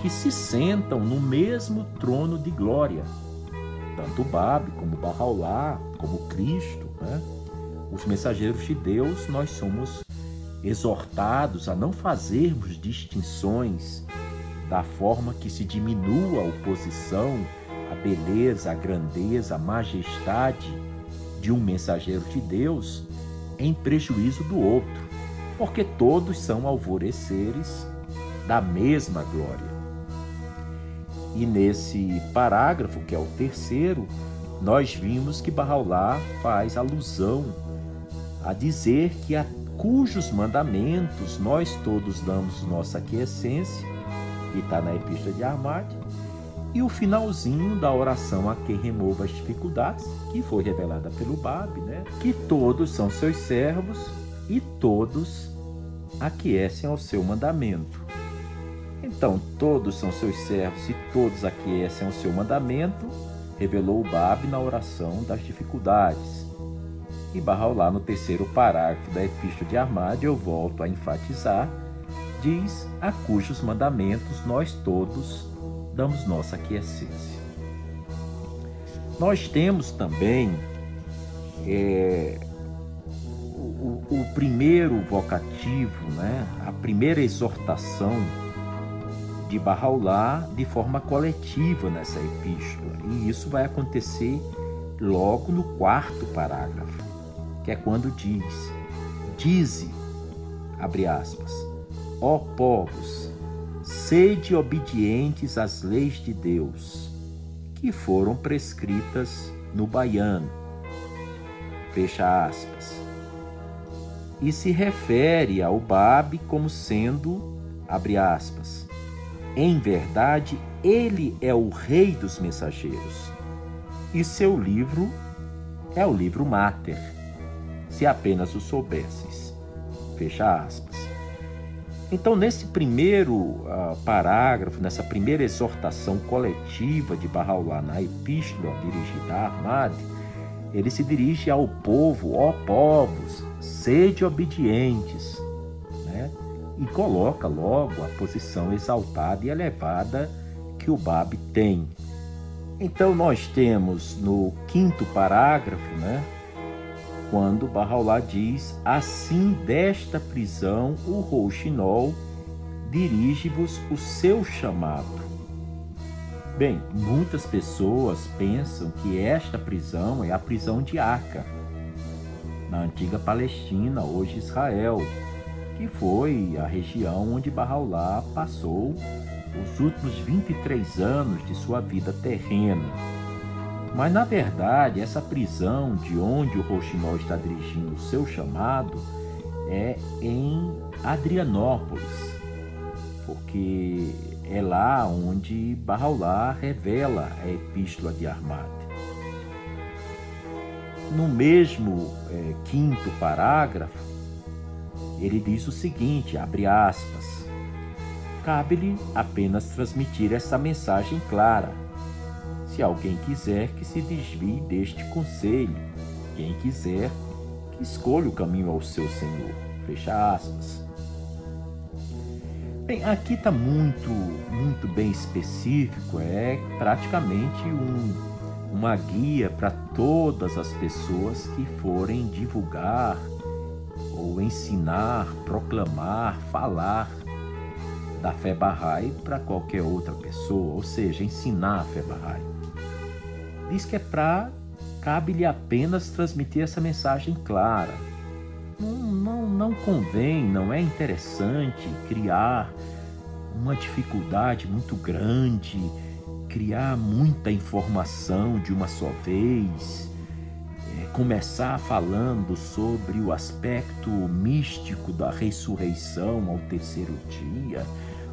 que se sentam no mesmo trono de glória. Tanto Babe como Bahá'u'lláh, como Cristo, né? os mensageiros de Deus, nós somos exortados a não fazermos distinções da forma que se diminua a oposição, a beleza, a grandeza, a majestade de um mensageiro de Deus em prejuízo do outro, porque todos são alvoreceres da mesma glória. E nesse parágrafo, que é o terceiro, nós vimos que Barraulá faz alusão a dizer que a cujos mandamentos nós todos damos nossa aquiescência, que está na Epístola de Armade, e o finalzinho da oração a quem remova as dificuldades, que foi revelada pelo Bab, né? que todos são seus servos e todos aquecem ao seu mandamento. Então, todos são seus servos e todos aquecem ao seu mandamento, revelou o Bab na oração das dificuldades. E lá no terceiro parágrafo da Epístola de Armádio, eu volto a enfatizar, diz a cujos mandamentos nós todos damos nossa aquiescência. Nós temos também é, o, o, primeiro vocativo, né, a primeira exortação de Barraulá de forma coletiva nessa epístola. E isso vai acontecer logo no quarto parágrafo que é quando diz: Dize, abre aspas, ó povos, sede obedientes às leis de Deus, que foram prescritas no baiano. Fecha aspas. E se refere ao Babe como sendo, abre aspas, em verdade, ele é o rei dos mensageiros. E seu livro é o livro Mater se apenas o soubesses. Fecha aspas. Então, nesse primeiro uh, parágrafo, nessa primeira exortação coletiva de Barraulá na epístola dirigida a Ahmad, ele se dirige ao povo, ó povos, sede obedientes? E coloca logo a posição exaltada e elevada que o Bab tem. Então, nós temos no quinto parágrafo, né? quando Barraulá diz: Assim desta prisão o Rouxinol dirige-vos o seu chamado. Bem, muitas pessoas pensam que esta prisão é a prisão de Aca, na antiga Palestina, hoje Israel, que foi a região onde Barraulá passou os últimos 23 anos de sua vida terrena. Mas na verdade, essa prisão de onde o Rouxinol está dirigindo o seu chamado é em Adrianópolis, porque é lá onde Barraulá revela a epístola de Armate. No mesmo é, quinto parágrafo, ele diz o seguinte, abre aspas, cabe-lhe apenas transmitir essa mensagem clara. Se alguém quiser que se desvie deste conselho, quem quiser que escolha o caminho ao seu Senhor. Fecha aspas. Bem, aqui está muito, muito bem específico, é praticamente um, uma guia para todas as pessoas que forem divulgar ou ensinar, proclamar, falar da fé Bahá'í para qualquer outra pessoa, ou seja, ensinar a fé Bahá'í. Diz que é para cabe-lhe apenas transmitir essa mensagem clara, não, não, não convém, não é interessante criar uma dificuldade muito grande, criar muita informação de uma só vez, começar falando sobre o aspecto místico da ressurreição ao terceiro dia,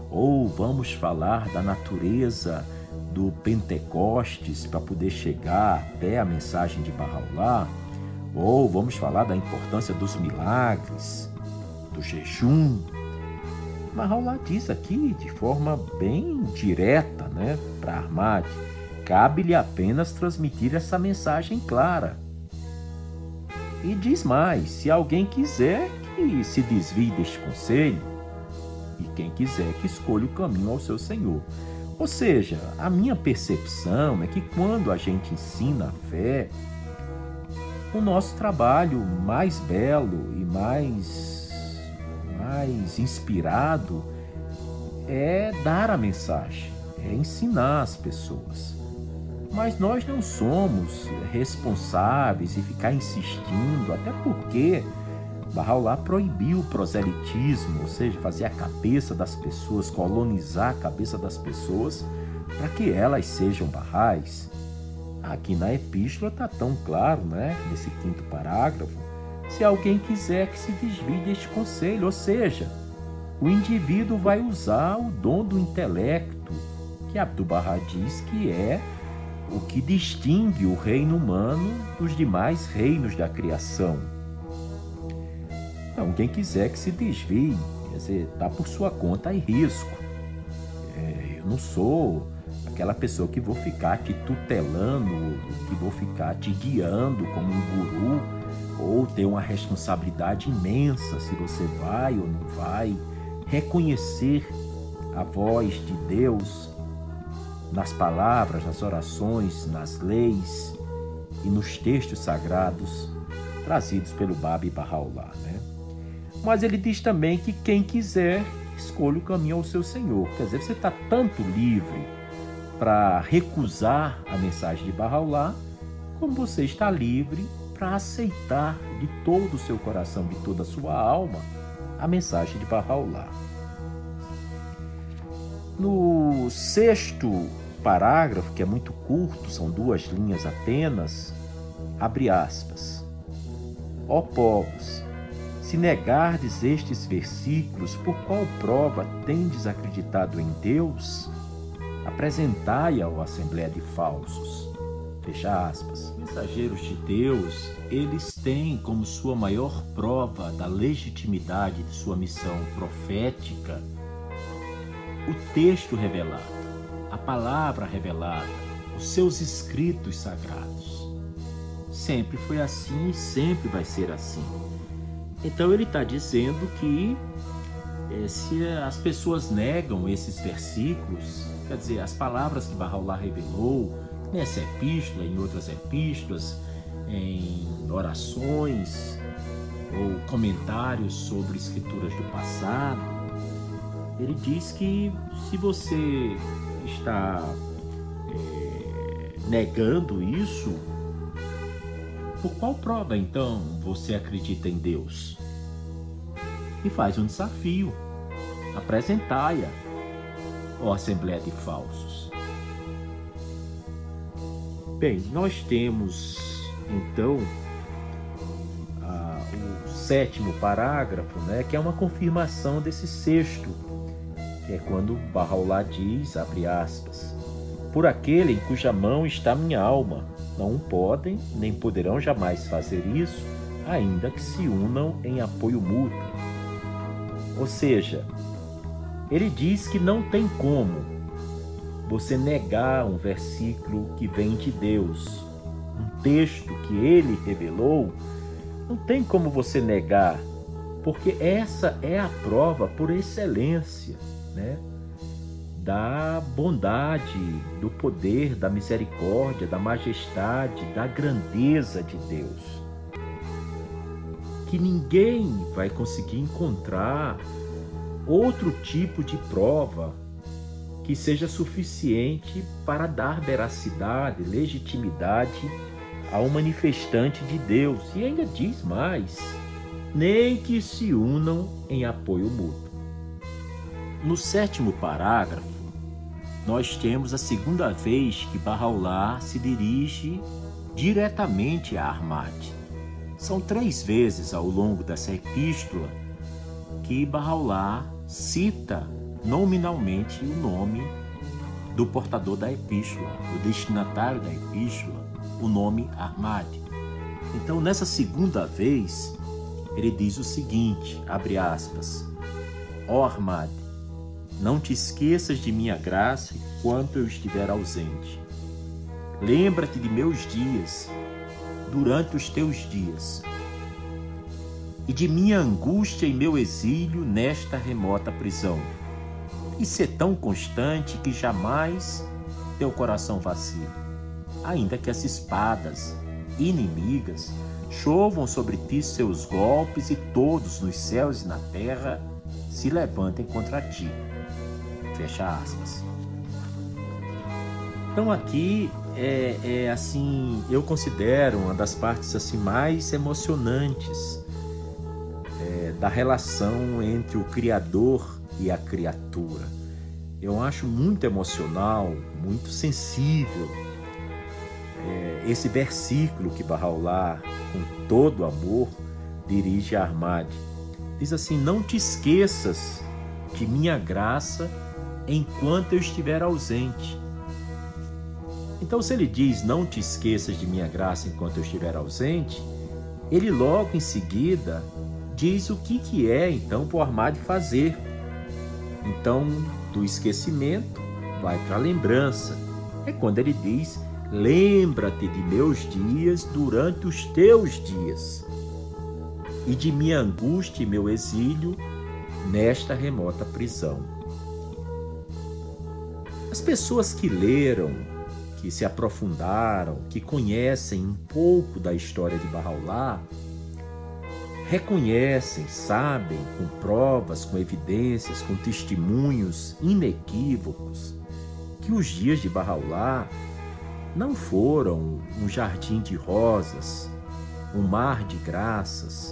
ou vamos falar da natureza do Pentecostes para poder chegar até a mensagem de Barraulá ou vamos falar da importância dos milagres, do jejum. Mahaulá diz aqui de forma bem direta né, para Armade, cabe-lhe apenas transmitir essa mensagem clara. E diz mais: se alguém quiser que se desvie deste conselho, e quem quiser que escolha o caminho ao seu Senhor. Ou seja, a minha percepção é que quando a gente ensina a fé, o nosso trabalho mais belo e mais, mais inspirado é dar a mensagem, é ensinar as pessoas. Mas nós não somos responsáveis e ficar insistindo, até porque Bahá'u'lláh proibiu o proselitismo, ou seja, fazer a cabeça das pessoas, colonizar a cabeça das pessoas para que elas sejam barrais. Aqui na epístola está tão claro, né, nesse quinto parágrafo, se alguém quiser que se desvie deste conselho, ou seja, o indivíduo vai usar o dom do intelecto, que Abdu'l-Bahá diz que é o que distingue o reino humano dos demais reinos da criação. Então, quem quiser que se desvie, quer dizer, está por sua conta e risco. É, eu não sou aquela pessoa que vou ficar te tutelando, que vou ficar te guiando como um guru, ou ter uma responsabilidade imensa se você vai ou não vai, reconhecer a voz de Deus nas palavras, nas orações, nas leis e nos textos sagrados trazidos pelo Babi Bahá'u'lláh, né? Mas ele diz também que quem quiser escolha o caminho ao seu Senhor. Quer dizer, você está tanto livre para recusar a mensagem de Bahá'u'lláh, como você está livre para aceitar de todo o seu coração, de toda a sua alma, a mensagem de Bahá'u'lláh. No sexto parágrafo, que é muito curto, são duas linhas apenas, abre aspas. Ó povos, se negardes estes versículos, por qual prova tendes acreditado em Deus? apresentai ao Assembleia de Falsos. Fecha aspas. Mensageiros de Deus, eles têm como sua maior prova da legitimidade de sua missão profética o texto revelado, a palavra revelada, os seus escritos sagrados. Sempre foi assim e sempre vai ser assim. Então ele está dizendo que é, se as pessoas negam esses versículos, quer dizer, as palavras que Bahá'u'lláh revelou nessa epístola, em outras epístolas, em orações ou comentários sobre escrituras do passado, ele diz que se você está negando isso, por qual prova então você acredita em Deus? E faz um desafio. Apresentai-a, ó Assembleia de Falsos. Bem, nós temos então a, o sétimo parágrafo, né, que é uma confirmação desse sexto, é quando Bahá'u'lláh diz, abre aspas, por aquele em cuja mão está minha alma, não podem nem poderão jamais fazer isso, ainda que se unam em apoio mútuo. Ou seja, ele diz que não tem como você negar um versículo que vem de Deus, um texto que ele revelou, não tem como você negar, porque essa é a prova por excelência, né? Da bondade, do poder, da misericórdia, da majestade, da grandeza de Deus. Que ninguém vai conseguir encontrar outro tipo de prova que seja suficiente para dar veracidade, legitimidade ao manifestante de Deus. E ainda diz mais: nem que se unam em apoio mútuo. No sétimo parágrafo, nós temos a segunda vez que Barraulá se dirige diretamente a Armad. São três vezes ao longo dessa epístola que Barraulá cita nominalmente o nome do portador da epístola, do destinatário da epístola, o nome Armad. Então, nessa segunda vez, ele diz o seguinte, abre aspas, Ó Armad, não te esqueças de minha graça enquanto eu estiver ausente. Lembra-te de meus dias durante os teus dias e de minha angústia e meu exílio nesta remota prisão. E ser tão constante que jamais teu coração vacile, ainda que as espadas inimigas chovam sobre ti seus golpes e todos nos céus e na terra se levantem contra ti. Fecha aspas. Então aqui é, é assim, eu considero uma das partes assim mais emocionantes da relação entre o Criador e a criatura. Eu acho muito emocional, muito sensível é, esse versículo que Bahá'u'lláh, com todo amor, dirige a Armad. Diz assim: Não te esqueças de minha graça enquanto eu estiver ausente. Então, se ele diz não te esqueças de minha graça enquanto eu estiver ausente, ele logo em seguida diz o que, que é então para o armário fazer. Então, do esquecimento vai para a lembrança. É quando ele diz: Lembra-te de meus dias durante os teus dias, e de minha angústia e meu exílio nesta remota prisão. As pessoas que leram, que se aprofundaram, que conhecem um pouco da história de Barraulá, reconhecem, sabem, com provas, com evidências, com testemunhos inequívocos, que os dias de Barraulá não foram um jardim de rosas, um mar de graças.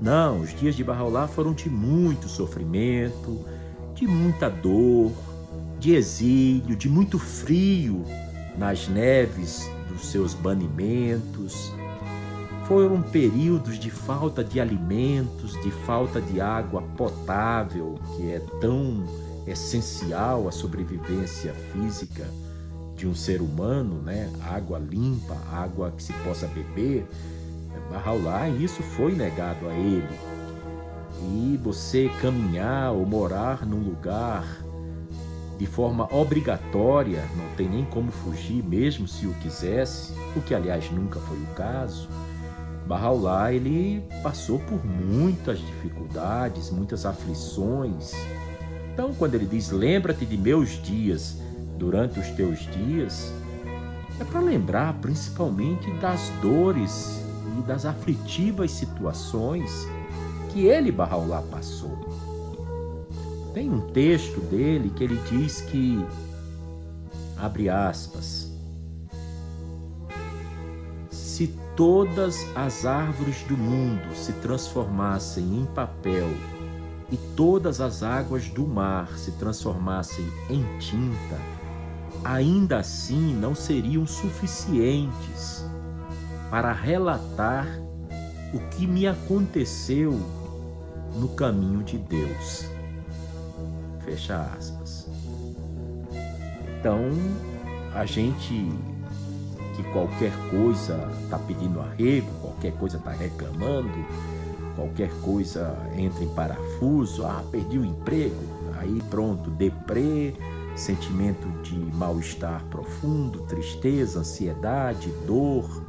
Não, os dias de Barraulá foram de muito sofrimento, de muita dor, de exílio, de muito frio nas neves dos seus banimentos foram períodos de falta de alimentos, de falta de água potável, que é tão essencial à sobrevivência física de um ser humano, né? Água limpa, água que se possa beber. Bahá'u'lláh, isso foi negado a ele. E você caminhar ou morar num lugar de forma obrigatória, não tem nem como fugir, mesmo se o quisesse, o que aliás nunca foi o caso Bahá'u'lláh ele passou por muitas dificuldades, muitas aflições. Então, quando ele diz: "Lembra-te de meus dias durante os teus dias", é para lembrar principalmente das dores e das aflitivas situações que ele Bahá'u'lláh passou. Tem um texto dele que ele diz que abre aspas: Se todas as árvores do mundo se transformassem em papel e todas as águas do mar se transformassem em tinta, ainda assim não seriam suficientes para relatar o que me aconteceu no caminho de Deus. Fecha aspas. Então, a gente que qualquer coisa está pedindo arrego, qualquer coisa está reclamando, qualquer coisa entra em parafuso, ah, perdi o emprego, aí pronto, deprê, sentimento de mal-estar profundo, tristeza, ansiedade, dor.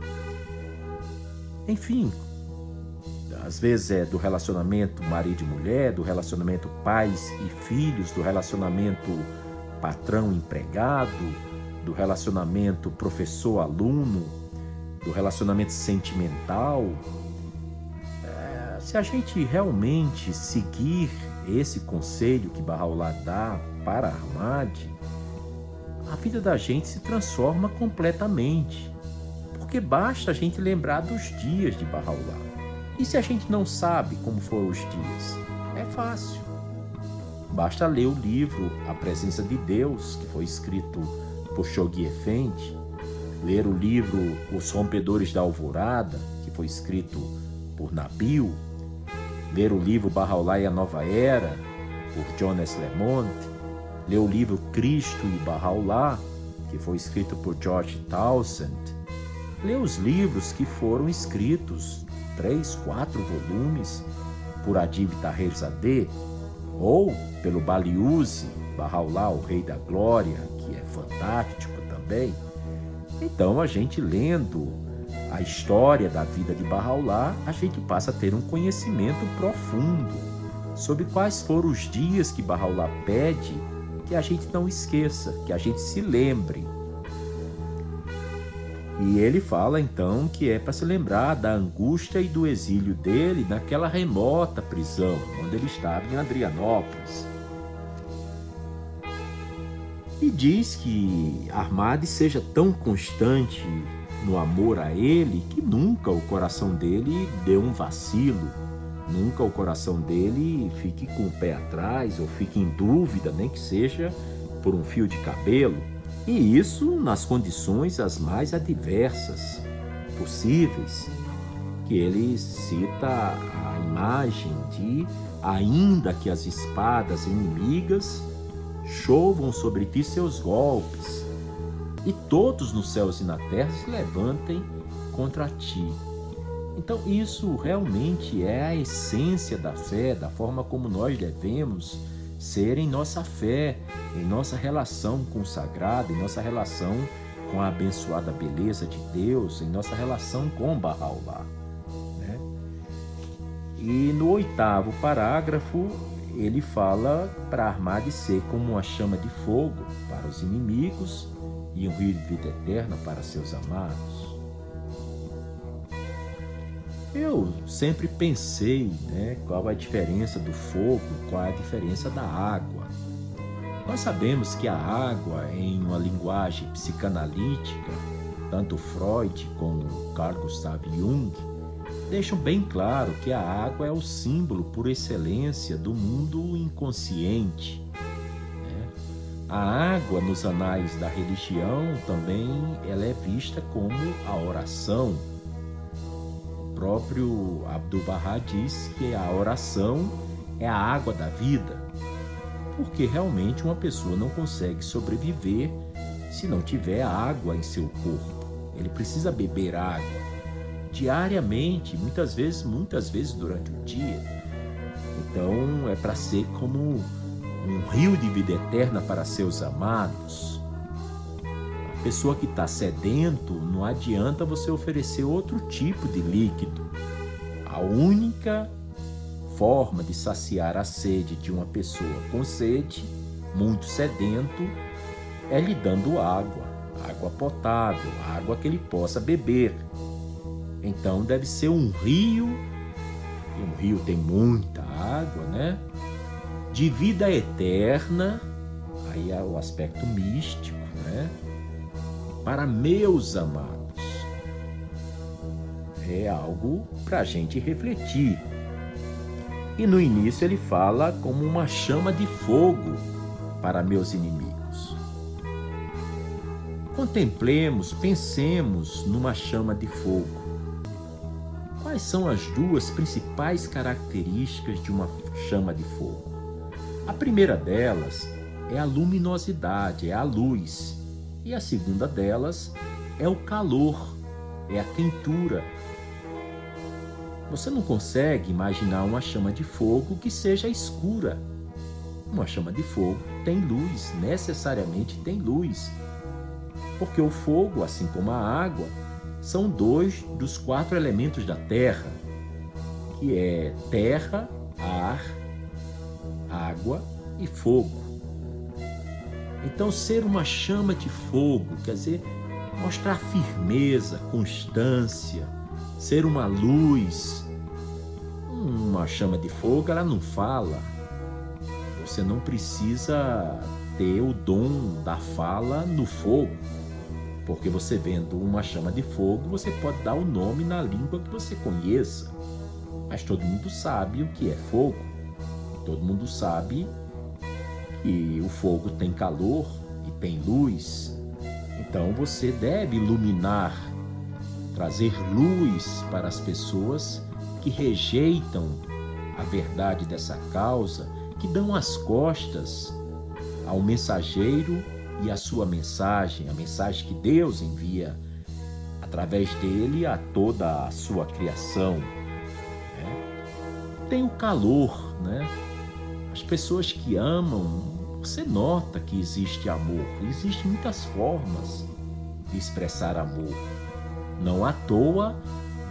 Enfim, às vezes é do relacionamento marido e mulher, do relacionamento pais e filhos, do relacionamento patrão-empregado, do relacionamento professor-aluno, do relacionamento sentimental. É, se a gente realmente seguir esse conselho que Bahá'u'lláh dá para Ahmad, a vida da gente se transforma completamente. Porque basta a gente lembrar dos dias de Bahá'u'lláh. E se a gente não sabe como foram os dias? É fácil. Basta ler o livro A Presença de Deus, que foi escrito por Shoghi Effendi, ler o livro Os Rompedores da Alvorada, que foi escrito por Nabil, ler o livro Bahá'u'lláh e a Nova Era, por Jonas Lemont, ler o livro Cristo e Bahá'u'lláh, que foi escrito por George Townsend, ler os livros que foram escritos três, quatro volumes por Adib Tahir Zadeh, ou pelo Baliuzi, Bahá'u'lláh, o Rei da Glória, que é fantástico também. Então, a gente lendo a história da vida de Bahá'u'lláh, a gente passa a ter um conhecimento profundo sobre quais foram os dias que Bahá'u'lláh pede que a gente não esqueça, que a gente se lembre e ele fala então que é para se lembrar da angústia e do exílio dele naquela remota prisão onde ele estava em Adrianópolis. E diz que Armade seja tão constante no amor a ele que nunca o coração dele dê um vacilo, nunca o coração dele fique com o pé atrás ou fique em dúvida, nem que seja por um fio de cabelo e isso nas condições as mais adversas possíveis, que ele cita a imagem de ainda que as espadas inimigas chovam sobre ti seus golpes, e todos nos céus e na terra se levantem contra ti. Então, isso realmente é a essência da fé, da forma como nós devemos ser em nossa fé, em nossa relação com o sagrado, em nossa relação com a abençoada beleza de Deus, em nossa relação com Bahá'u'lláh. Né? E no oitavo parágrafo, ele fala para armar de ser como uma chama de fogo para os inimigos e um rio de vida eterna para seus amados. Eu sempre pensei né, qual a diferença do fogo, qual a diferença da água. Nós sabemos que a água, em uma linguagem psicanalítica, tanto Freud como Carl Gustav Jung deixam bem claro que a água é o símbolo por excelência do mundo inconsciente. Né? A água nos anais da religião também ela é vista como a oração próprio Abdu'l-Bahá diz que a oração é a água da vida, porque realmente uma pessoa não consegue sobreviver se não tiver água em seu corpo. Ele precisa beber água diariamente, muitas vezes, muitas vezes durante o dia. Então é para ser como um rio de vida eterna para seus amados pessoa que está sedento, não adianta você oferecer outro tipo de líquido. A única forma de saciar a sede de uma pessoa com sede, muito sedento, é lhe dando água, água potável, água que ele possa beber. Então deve ser um rio, e um rio tem muita água, né? De vida eterna, aí é o aspecto místico, né? Para meus amados. é algo para a gente refletir. E no início ele fala como uma chama de fogo para meus inimigos. Contemplemos, pensemos numa chama de fogo. Quais são as duas principais características de uma chama de fogo? A primeira delas é a luminosidade, é a luz. E a segunda delas é o calor, é a quentura, você não consegue imaginar uma chama de fogo que seja escura. Uma chama de fogo tem luz, necessariamente tem luz. Porque o fogo, assim como a água, são dois dos quatro elementos da terra, que é terra, ar, água e fogo. Então, ser uma chama de fogo quer dizer mostrar firmeza, constância, ser uma luz. Uma chama de fogo, ela não fala. Você não precisa ter o dom da fala no fogo. Porque você vendo uma chama de fogo, você pode dar o nome na língua que você conheça. Mas todo mundo sabe o que é fogo. Todo mundo sabe que o fogo tem calor e tem luz. Então você deve iluminar trazer luz para as pessoas que rejeitam a verdade dessa causa, que dão as costas ao mensageiro e à sua mensagem, a mensagem que Deus envia através dele a toda a sua criação. Né? Tem o calor, né? As pessoas que amam, você nota que existe amor. Existem muitas formas de expressar amor. Não à toa,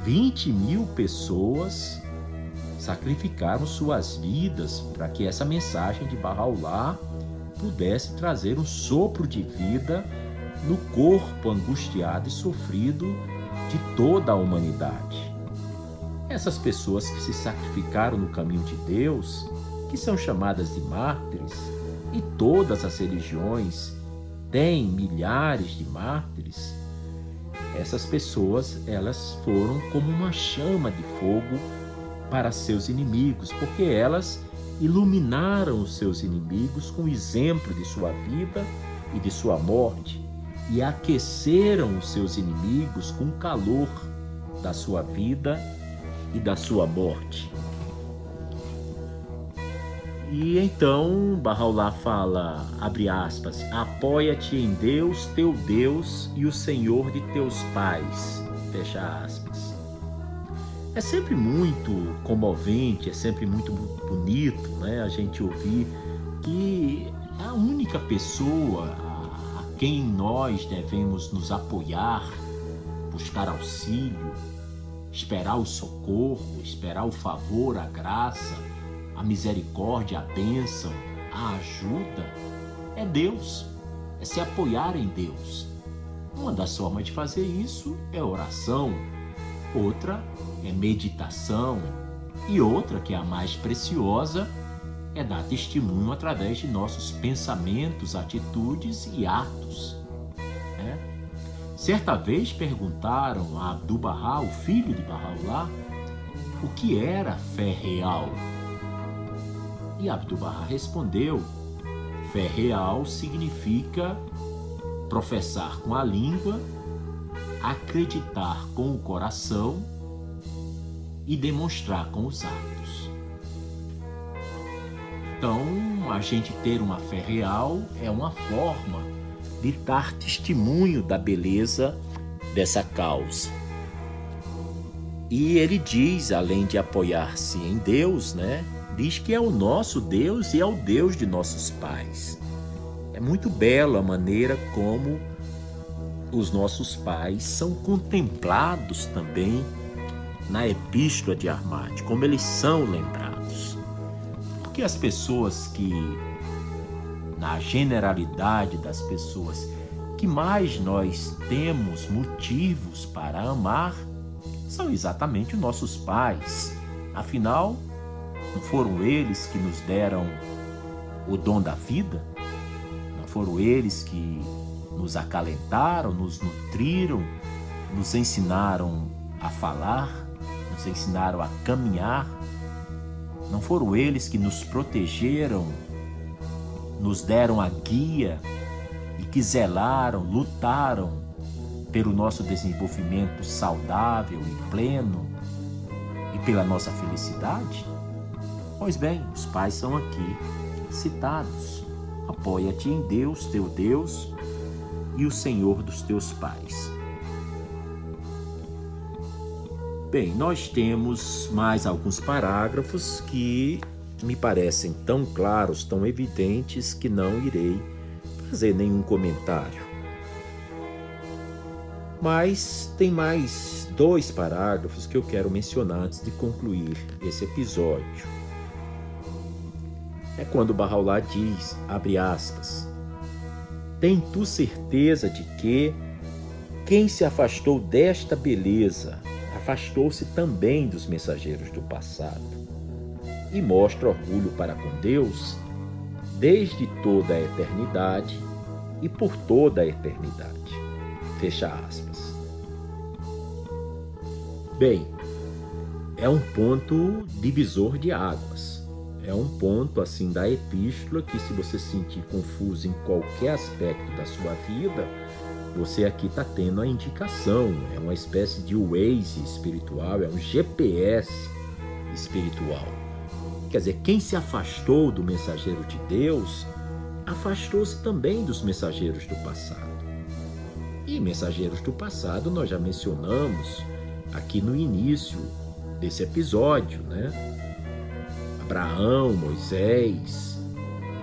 20 mil pessoas sacrificaram suas vidas para que essa mensagem de Bahá'u'lláh pudesse trazer um sopro de vida no corpo angustiado e sofrido de toda a humanidade. Essas pessoas que se sacrificaram no caminho de Deus, que são chamadas de mártires, e todas as religiões têm milhares de mártires, essas pessoas, elas foram como uma chama de fogo para seus inimigos, porque elas iluminaram os seus inimigos com o exemplo de sua vida e de sua morte e aqueceram os seus inimigos com o calor da sua vida e da sua morte. E então Barraulá fala, abre aspas, apoia-te em Deus, teu Deus e o Senhor de teus pais, fecha aspas. É sempre muito comovente, é sempre muito bonito né, a gente ouvir que a única pessoa a quem nós devemos nos apoiar, buscar auxílio, esperar o socorro, esperar o favor, a graça, a misericórdia, a bênção, a ajuda é Deus, é se apoiar em Deus. Uma das formas de fazer isso é oração, outra é meditação e outra, que é a mais preciosa, é dar testemunho através de nossos pensamentos, atitudes e atos. Né? Certa vez perguntaram a Abdu'l-Bahá, o filho de Bahá'u'lláh, o que era fé real. E Abdu'l-Bahá respondeu: fé real significa professar com a língua, acreditar com o coração e demonstrar com os atos. Então, a gente ter uma fé real é uma forma de dar testemunho da beleza dessa causa. E ele diz, além de apoiar-se em Deus, né, diz que é o nosso Deus e é o Deus de nossos pais. É muito bela a maneira como os nossos pais são contemplados também na Epístola de Armate, como eles são lembrados. Porque as pessoas que, na generalidade das pessoas, que mais nós temos motivos para amar são exatamente os nossos pais. Afinal, não foram eles que nos deram o dom da vida? Não foram eles que nos acalentaram, nos nutriram, nos ensinaram a falar, nos ensinaram a caminhar. Não foram eles que nos protegeram, nos deram a guia e que zelaram, lutaram pelo nosso desenvolvimento saudável e pleno e pela nossa felicidade? Pois bem, os pais são aqui citados. Apoia-te em Deus, teu Deus, e o Senhor dos teus pais. Bem, nós temos mais alguns parágrafos que me parecem tão claros, tão evidentes, que não irei fazer nenhum comentário. Mas tem mais dois parágrafos que eu quero mencionar antes de concluir esse episódio. É quando Bahá'u'lláh diz, abre aspas, tem tu certeza de que quem se afastou desta beleza afastou-se também dos mensageiros do passado e mostra orgulho para com Deus desde toda a eternidade e por toda a eternidade. Fecha aspas. Bem, é um ponto divisor de águas é um ponto assim da epístola que se você se sentir confuso em qualquer aspecto da sua vida, você aqui está tendo a indicação. É uma espécie de Waze espiritual, é um GPS espiritual. Quer dizer, quem se afastou do mensageiro de Deus, afastou-se também dos mensageiros do passado. E mensageiros do passado nós já mencionamos aqui no início desse episódio, né? Abraão, Moisés,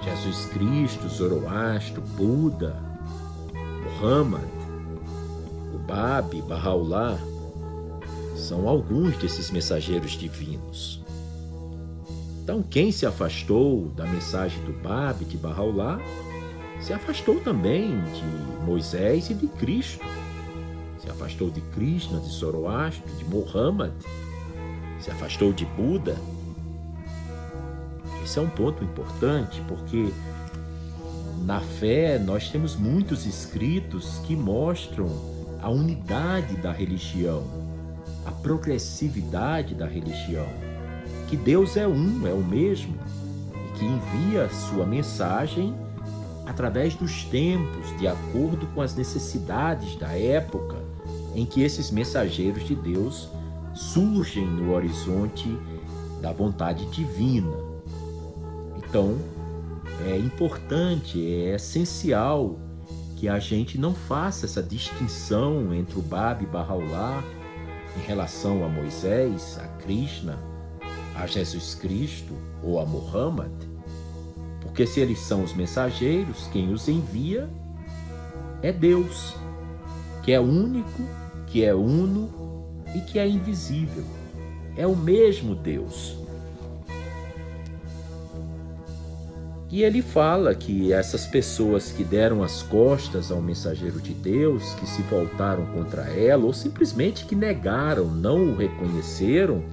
Jesus Cristo, Zoroastro, Buda, Muhammad, o Babi, Bahá'u'lláh, são alguns desses mensageiros divinos. Então, quem se afastou da mensagem do Babi, de Bahá'u'lláh, se afastou também de Moisés e de Cristo. Se afastou de Krishna, de Zoroastro, de Muhammad. Se afastou de Buda, esse é um ponto importante porque na fé nós temos muitos escritos que mostram a unidade da religião, a progressividade da religião, que Deus é um, é o mesmo, e que envia sua mensagem através dos tempos, de acordo com as necessidades da época em que esses mensageiros de Deus surgem no horizonte da vontade divina. Então, é importante, é essencial que a gente não faça essa distinção entre o Bab e Bahá'u'lláh em relação a Moisés, a Krishna, a Jesus Cristo ou a Muhammad, porque se eles são os mensageiros, quem os envia é Deus, que é único, que é uno e que é invisível. É o mesmo Deus. E ele fala que essas pessoas que deram as costas ao mensageiro de Deus, que se voltaram contra ela, ou simplesmente que negaram, não o reconheceram,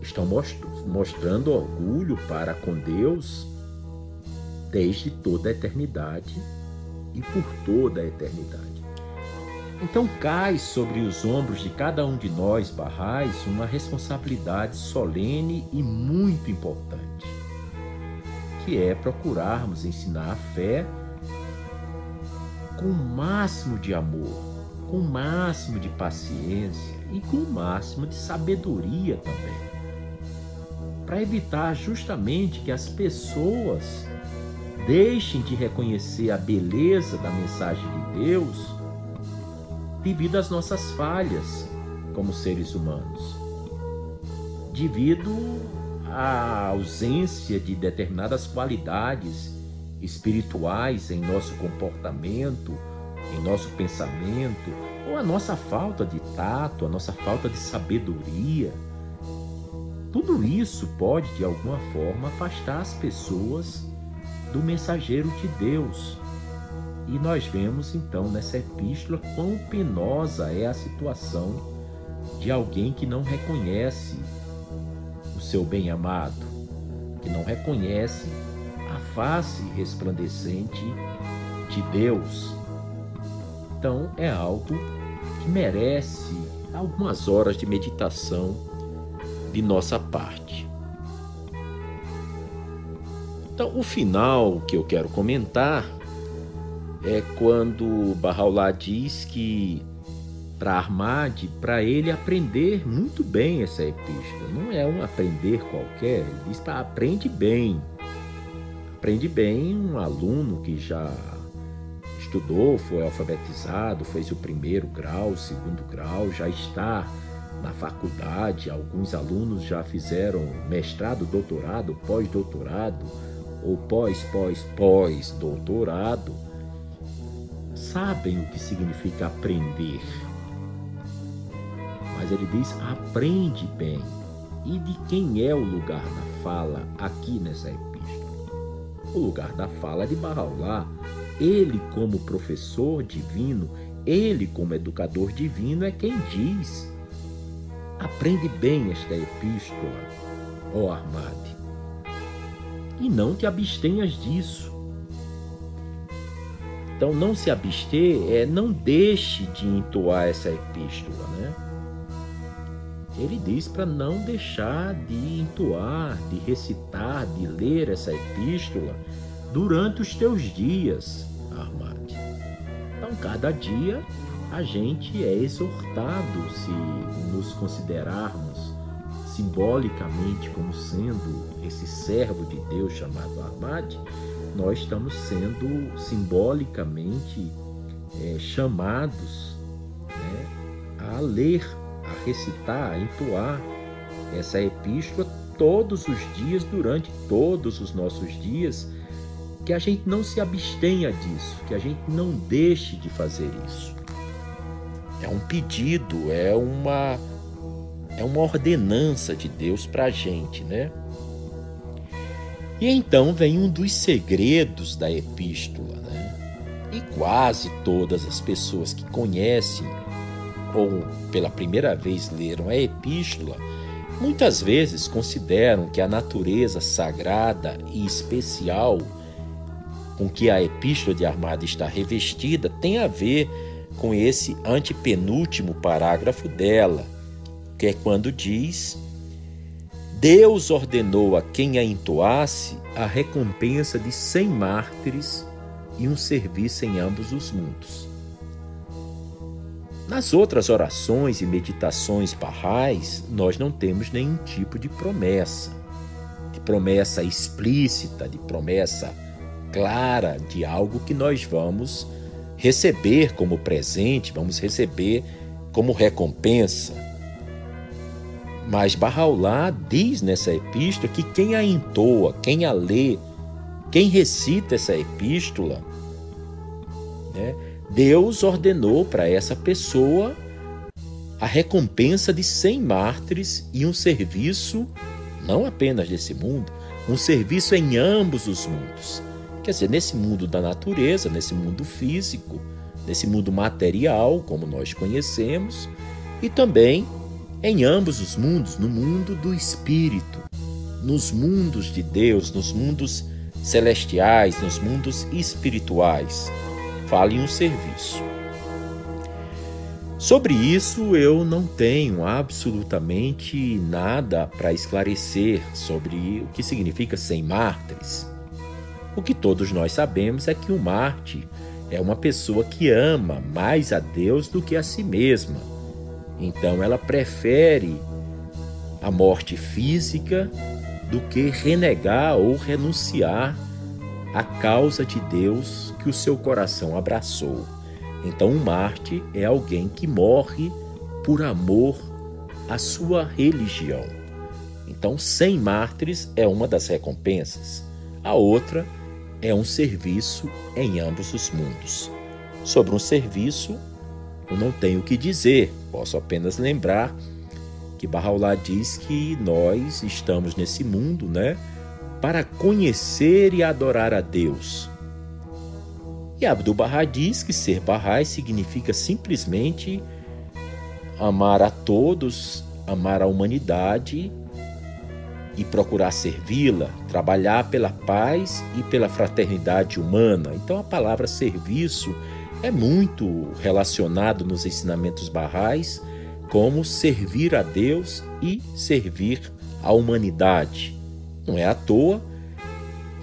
estão mostrando orgulho para com Deus desde toda a eternidade e por toda a eternidade. Então cai sobre os ombros de cada um de nós, barrais, uma responsabilidade solene e muito importante que é procurarmos ensinar a fé com o máximo de amor, com o máximo de paciência e com o máximo de sabedoria também. Para evitar justamente que as pessoas deixem de reconhecer a beleza da mensagem de Deus devido às nossas falhas como seres humanos, devido a ausência de determinadas qualidades espirituais em nosso comportamento, em nosso pensamento, ou a nossa falta de tato, a nossa falta de sabedoria. Tudo isso pode, de alguma forma, afastar as pessoas do mensageiro de Deus. E nós vemos então nessa epístola quão penosa é a situação de alguém que não reconhece seu bem-amado, que não reconhece a face resplandecente de Deus. Então é algo que merece algumas horas de meditação de nossa parte. Então, o final que eu quero comentar é quando Bahá'u'lláh diz que para Ahmad, para ele aprender muito bem essa epístola. Não é um aprender qualquer, ele diz para aprende bem. Aprende bem um aluno que já estudou, foi alfabetizado, fez o primeiro grau, o segundo grau, já está na faculdade. Alguns alunos já fizeram mestrado, doutorado, pós-doutorado ou pós, pós, pós doutorado. Sabem o que significa aprender. Mas ele diz: aprende bem. E de quem é o lugar da fala aqui nessa epístola? O lugar da fala é de Bahá'u'lláh ele, como professor divino, ele, como educador divino, é quem diz. Aprende bem esta epístola, ó Armade, e não te abstenhas disso. Então, não se abster é não deixe de entoar essa epístola, né? Ele diz para não deixar de entoar, de recitar, de ler essa epístola durante os teus dias, Armade. Então, cada dia a gente é exortado, se nos considerarmos simbolicamente como sendo esse servo de Deus chamado Armade, nós estamos sendo simbolicamente é, chamados né, a ler, a recitar, a entoar essa epístola todos os dias, durante todos os nossos dias, que a gente não se abstenha disso, que a gente não deixe de fazer isso. É um pedido, é uma é uma ordenança de Deus para a gente, né? E então vem um dos segredos da epístola, né? E quase todas as pessoas que conhecem ou pela primeira vez leram a epístola, muitas vezes consideram que a natureza sagrada e especial com que a epístola de Armada está revestida tem a ver com esse antepenúltimo parágrafo dela, que é quando diz: Deus ordenou a quem a entoasse a recompensa de cem mártires e um serviço em ambos os mundos. Nas outras orações e meditações barrais, nós não temos nenhum tipo de promessa, de promessa explícita, de promessa clara de algo que nós vamos receber como presente, vamos receber como recompensa. Mas Barraulá diz nessa epístola que quem a entoa, quem a lê, quem recita essa epístola, né, Deus ordenou para essa pessoa a recompensa de 100 mártires e um serviço, não apenas desse mundo, um serviço em ambos os mundos. Quer dizer, nesse mundo da natureza, nesse mundo físico, nesse mundo material, como nós conhecemos, e também em ambos os mundos, no mundo do espírito, nos mundos de Deus, nos mundos celestiais, nos mundos espirituais. Fale um serviço. Sobre isso eu não tenho absolutamente nada para esclarecer sobre o que significa sem mártires. O que todos nós sabemos é que o Marte é uma pessoa que ama mais a Deus do que a si mesma. Então ela prefere a morte física do que renegar ou renunciar à causa de Deus que o seu coração abraçou. Então, o Marte é alguém que morre por amor à sua religião. Então, sem mártires é uma das recompensas. A outra é um serviço em ambos os mundos. Sobre um serviço, eu não tenho o que dizer, posso apenas lembrar que Bahá'u'lláh diz que nós estamos nesse mundo, né, para conhecer e adorar a Deus. E Abdu'l-Bahá diz que ser Bahá'í significa simplesmente amar a todos, amar a humanidade e procurar servi-la, trabalhar pela paz e pela fraternidade humana. Então a palavra serviço é muito relacionado nos ensinamentos barrais como servir a Deus e servir a humanidade. Não é à toa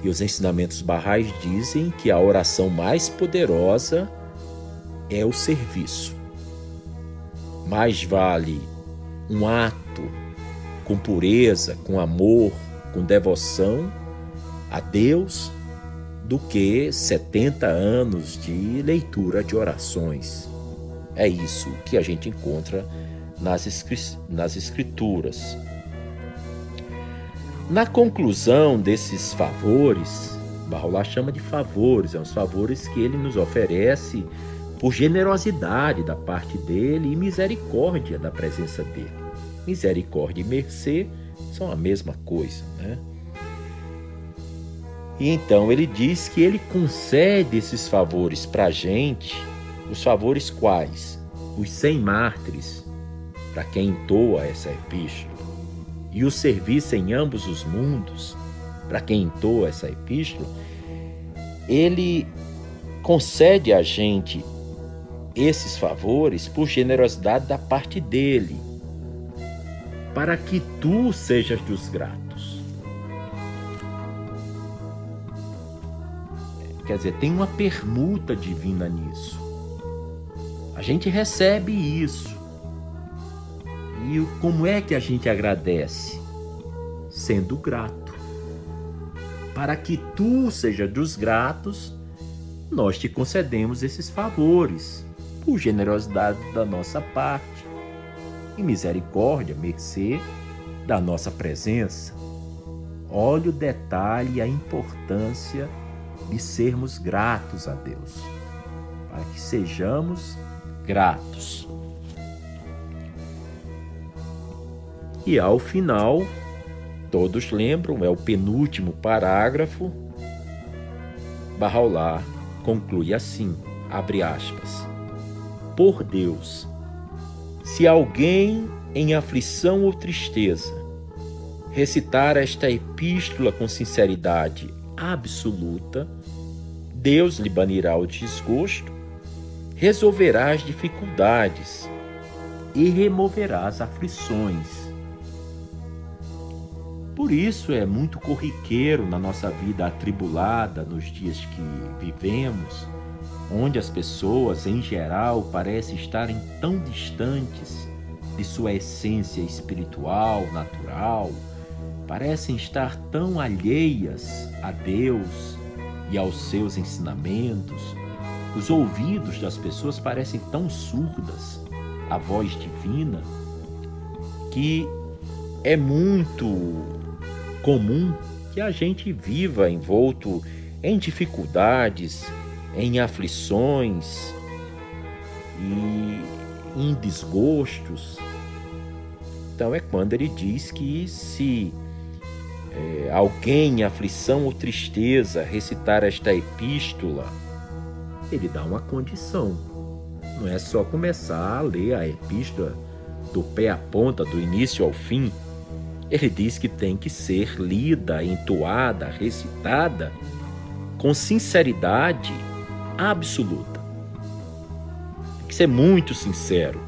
que os ensinamentos barrais dizem que a oração mais poderosa é o serviço. Mais vale um ato com pureza, com amor, com devoção a Deus do que 70 anos de leitura de orações. É isso que a gente encontra nas, Escrituras. Na conclusão desses favores, Barrolá chama de favores, são os favores que ele nos oferece por generosidade da parte dele e misericórdia da presença dele. Misericórdia e mercê são a mesma coisa, né? E então ele diz que ele concede esses favores para a gente, os favores quais? Os cem mártires, para quem entoa essa epístola e o serviço em ambos os mundos, para quem entoa essa epístola, ele concede a gente esses favores por generosidade da parte dele, para que tu sejas dos gratos. Quer dizer, tem uma permuta divina nisso. A gente recebe isso. E como é que a gente agradece? Sendo grato. Para que tu seja dos gratos, nós te concedemos esses favores, por generosidade da nossa parte, e misericórdia, mercê da nossa presença. Olha o detalhe e a importância de sermos gratos a Deus, para que sejamos gratos. E ao final, todos lembram, é o penúltimo parágrafo, Barraulá conclui assim, abre aspas, por Deus, se alguém em aflição ou tristeza recitar esta epístola com sinceridade absoluta, Deus lhe banirá o desgosto, resolverá as dificuldades e removerá as aflições por isso é muito corriqueiro na nossa vida atribulada, nos dias que vivemos, onde as pessoas, em geral, parecem estarem tão distantes de sua essência espiritual, natural, parecem estar tão alheias a Deus e aos seus ensinamentos. Os ouvidos das pessoas parecem tão surdas à voz divina que é muito comum que a gente viva envolto em dificuldades, em aflições e em desgostos. Então é quando ele diz que se é, alguém em aflição ou tristeza recitar esta epístola, ele dá uma condição. Não é só começar a ler a epístola do pé à ponta, do início ao fim ele diz que tem que ser lida, entoada, recitada com sinceridade absoluta. Tem que ser muito sincero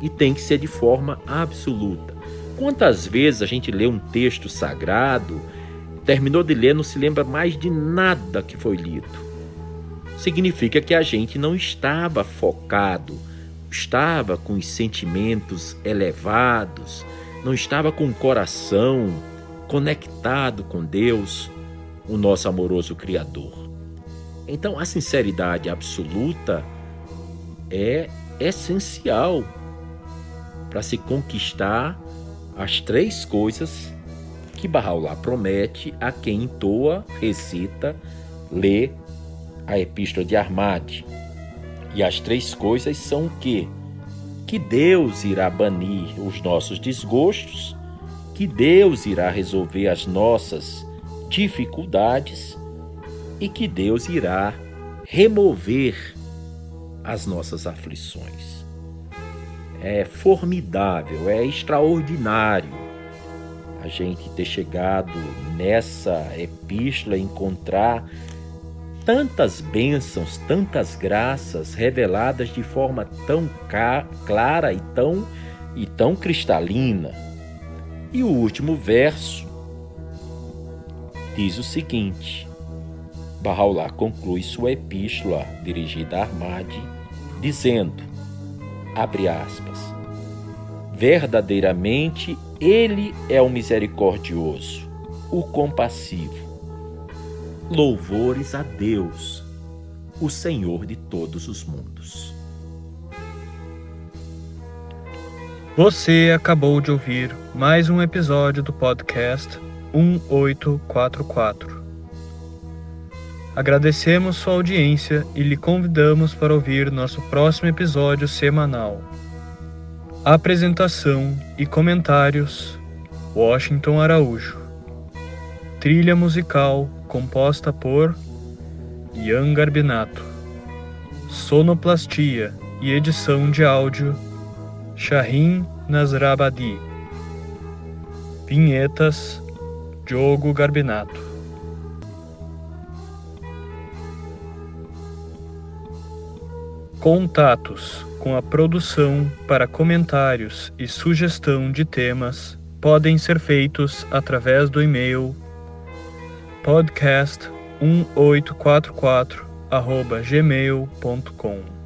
e tem que ser de forma absoluta. Quantas vezes a gente lê um texto sagrado, terminou de ler, não se lembra mais de nada que foi lido? Significa que a gente não estava focado, estava com os sentimentos elevados, não estava com o coração conectado com Deus, o nosso amoroso Criador. Então, a sinceridade absoluta é essencial para se conquistar as três coisas que Bahá'u'lláh promete a quem entoa, recita, lê a Epístola de Armade. E as três coisas são o quê? Que Deus irá banir os nossos desgostos, que Deus irá resolver as nossas dificuldades e que Deus irá remover as nossas aflições. É formidável, é extraordinário a gente ter chegado nessa epístola, encontrar tantas bênçãos, tantas graças reveladas de forma tão clara e tão e tão cristalina. E o último verso diz o seguinte: Bahá'u'lláh conclui sua epístola dirigida a Ahmad dizendo, abre aspas, verdadeiramente ele é o misericordioso, o compassivo. Louvores a Deus, o Senhor de todos os mundos. Você acabou de ouvir mais um episódio do podcast 1844. Agradecemos sua audiência e lhe convidamos para ouvir nosso próximo episódio semanal. Apresentação e comentários: Washington Araújo. Trilha musical composta por Ian Garbinato. Sonoplastia e edição de áudio Shahin Nasrabadi. Vinhetas Diogo Garbinato. Contatos com a produção para comentários e sugestão de temas podem ser feitos através do e-mail podcast1844 gmail.com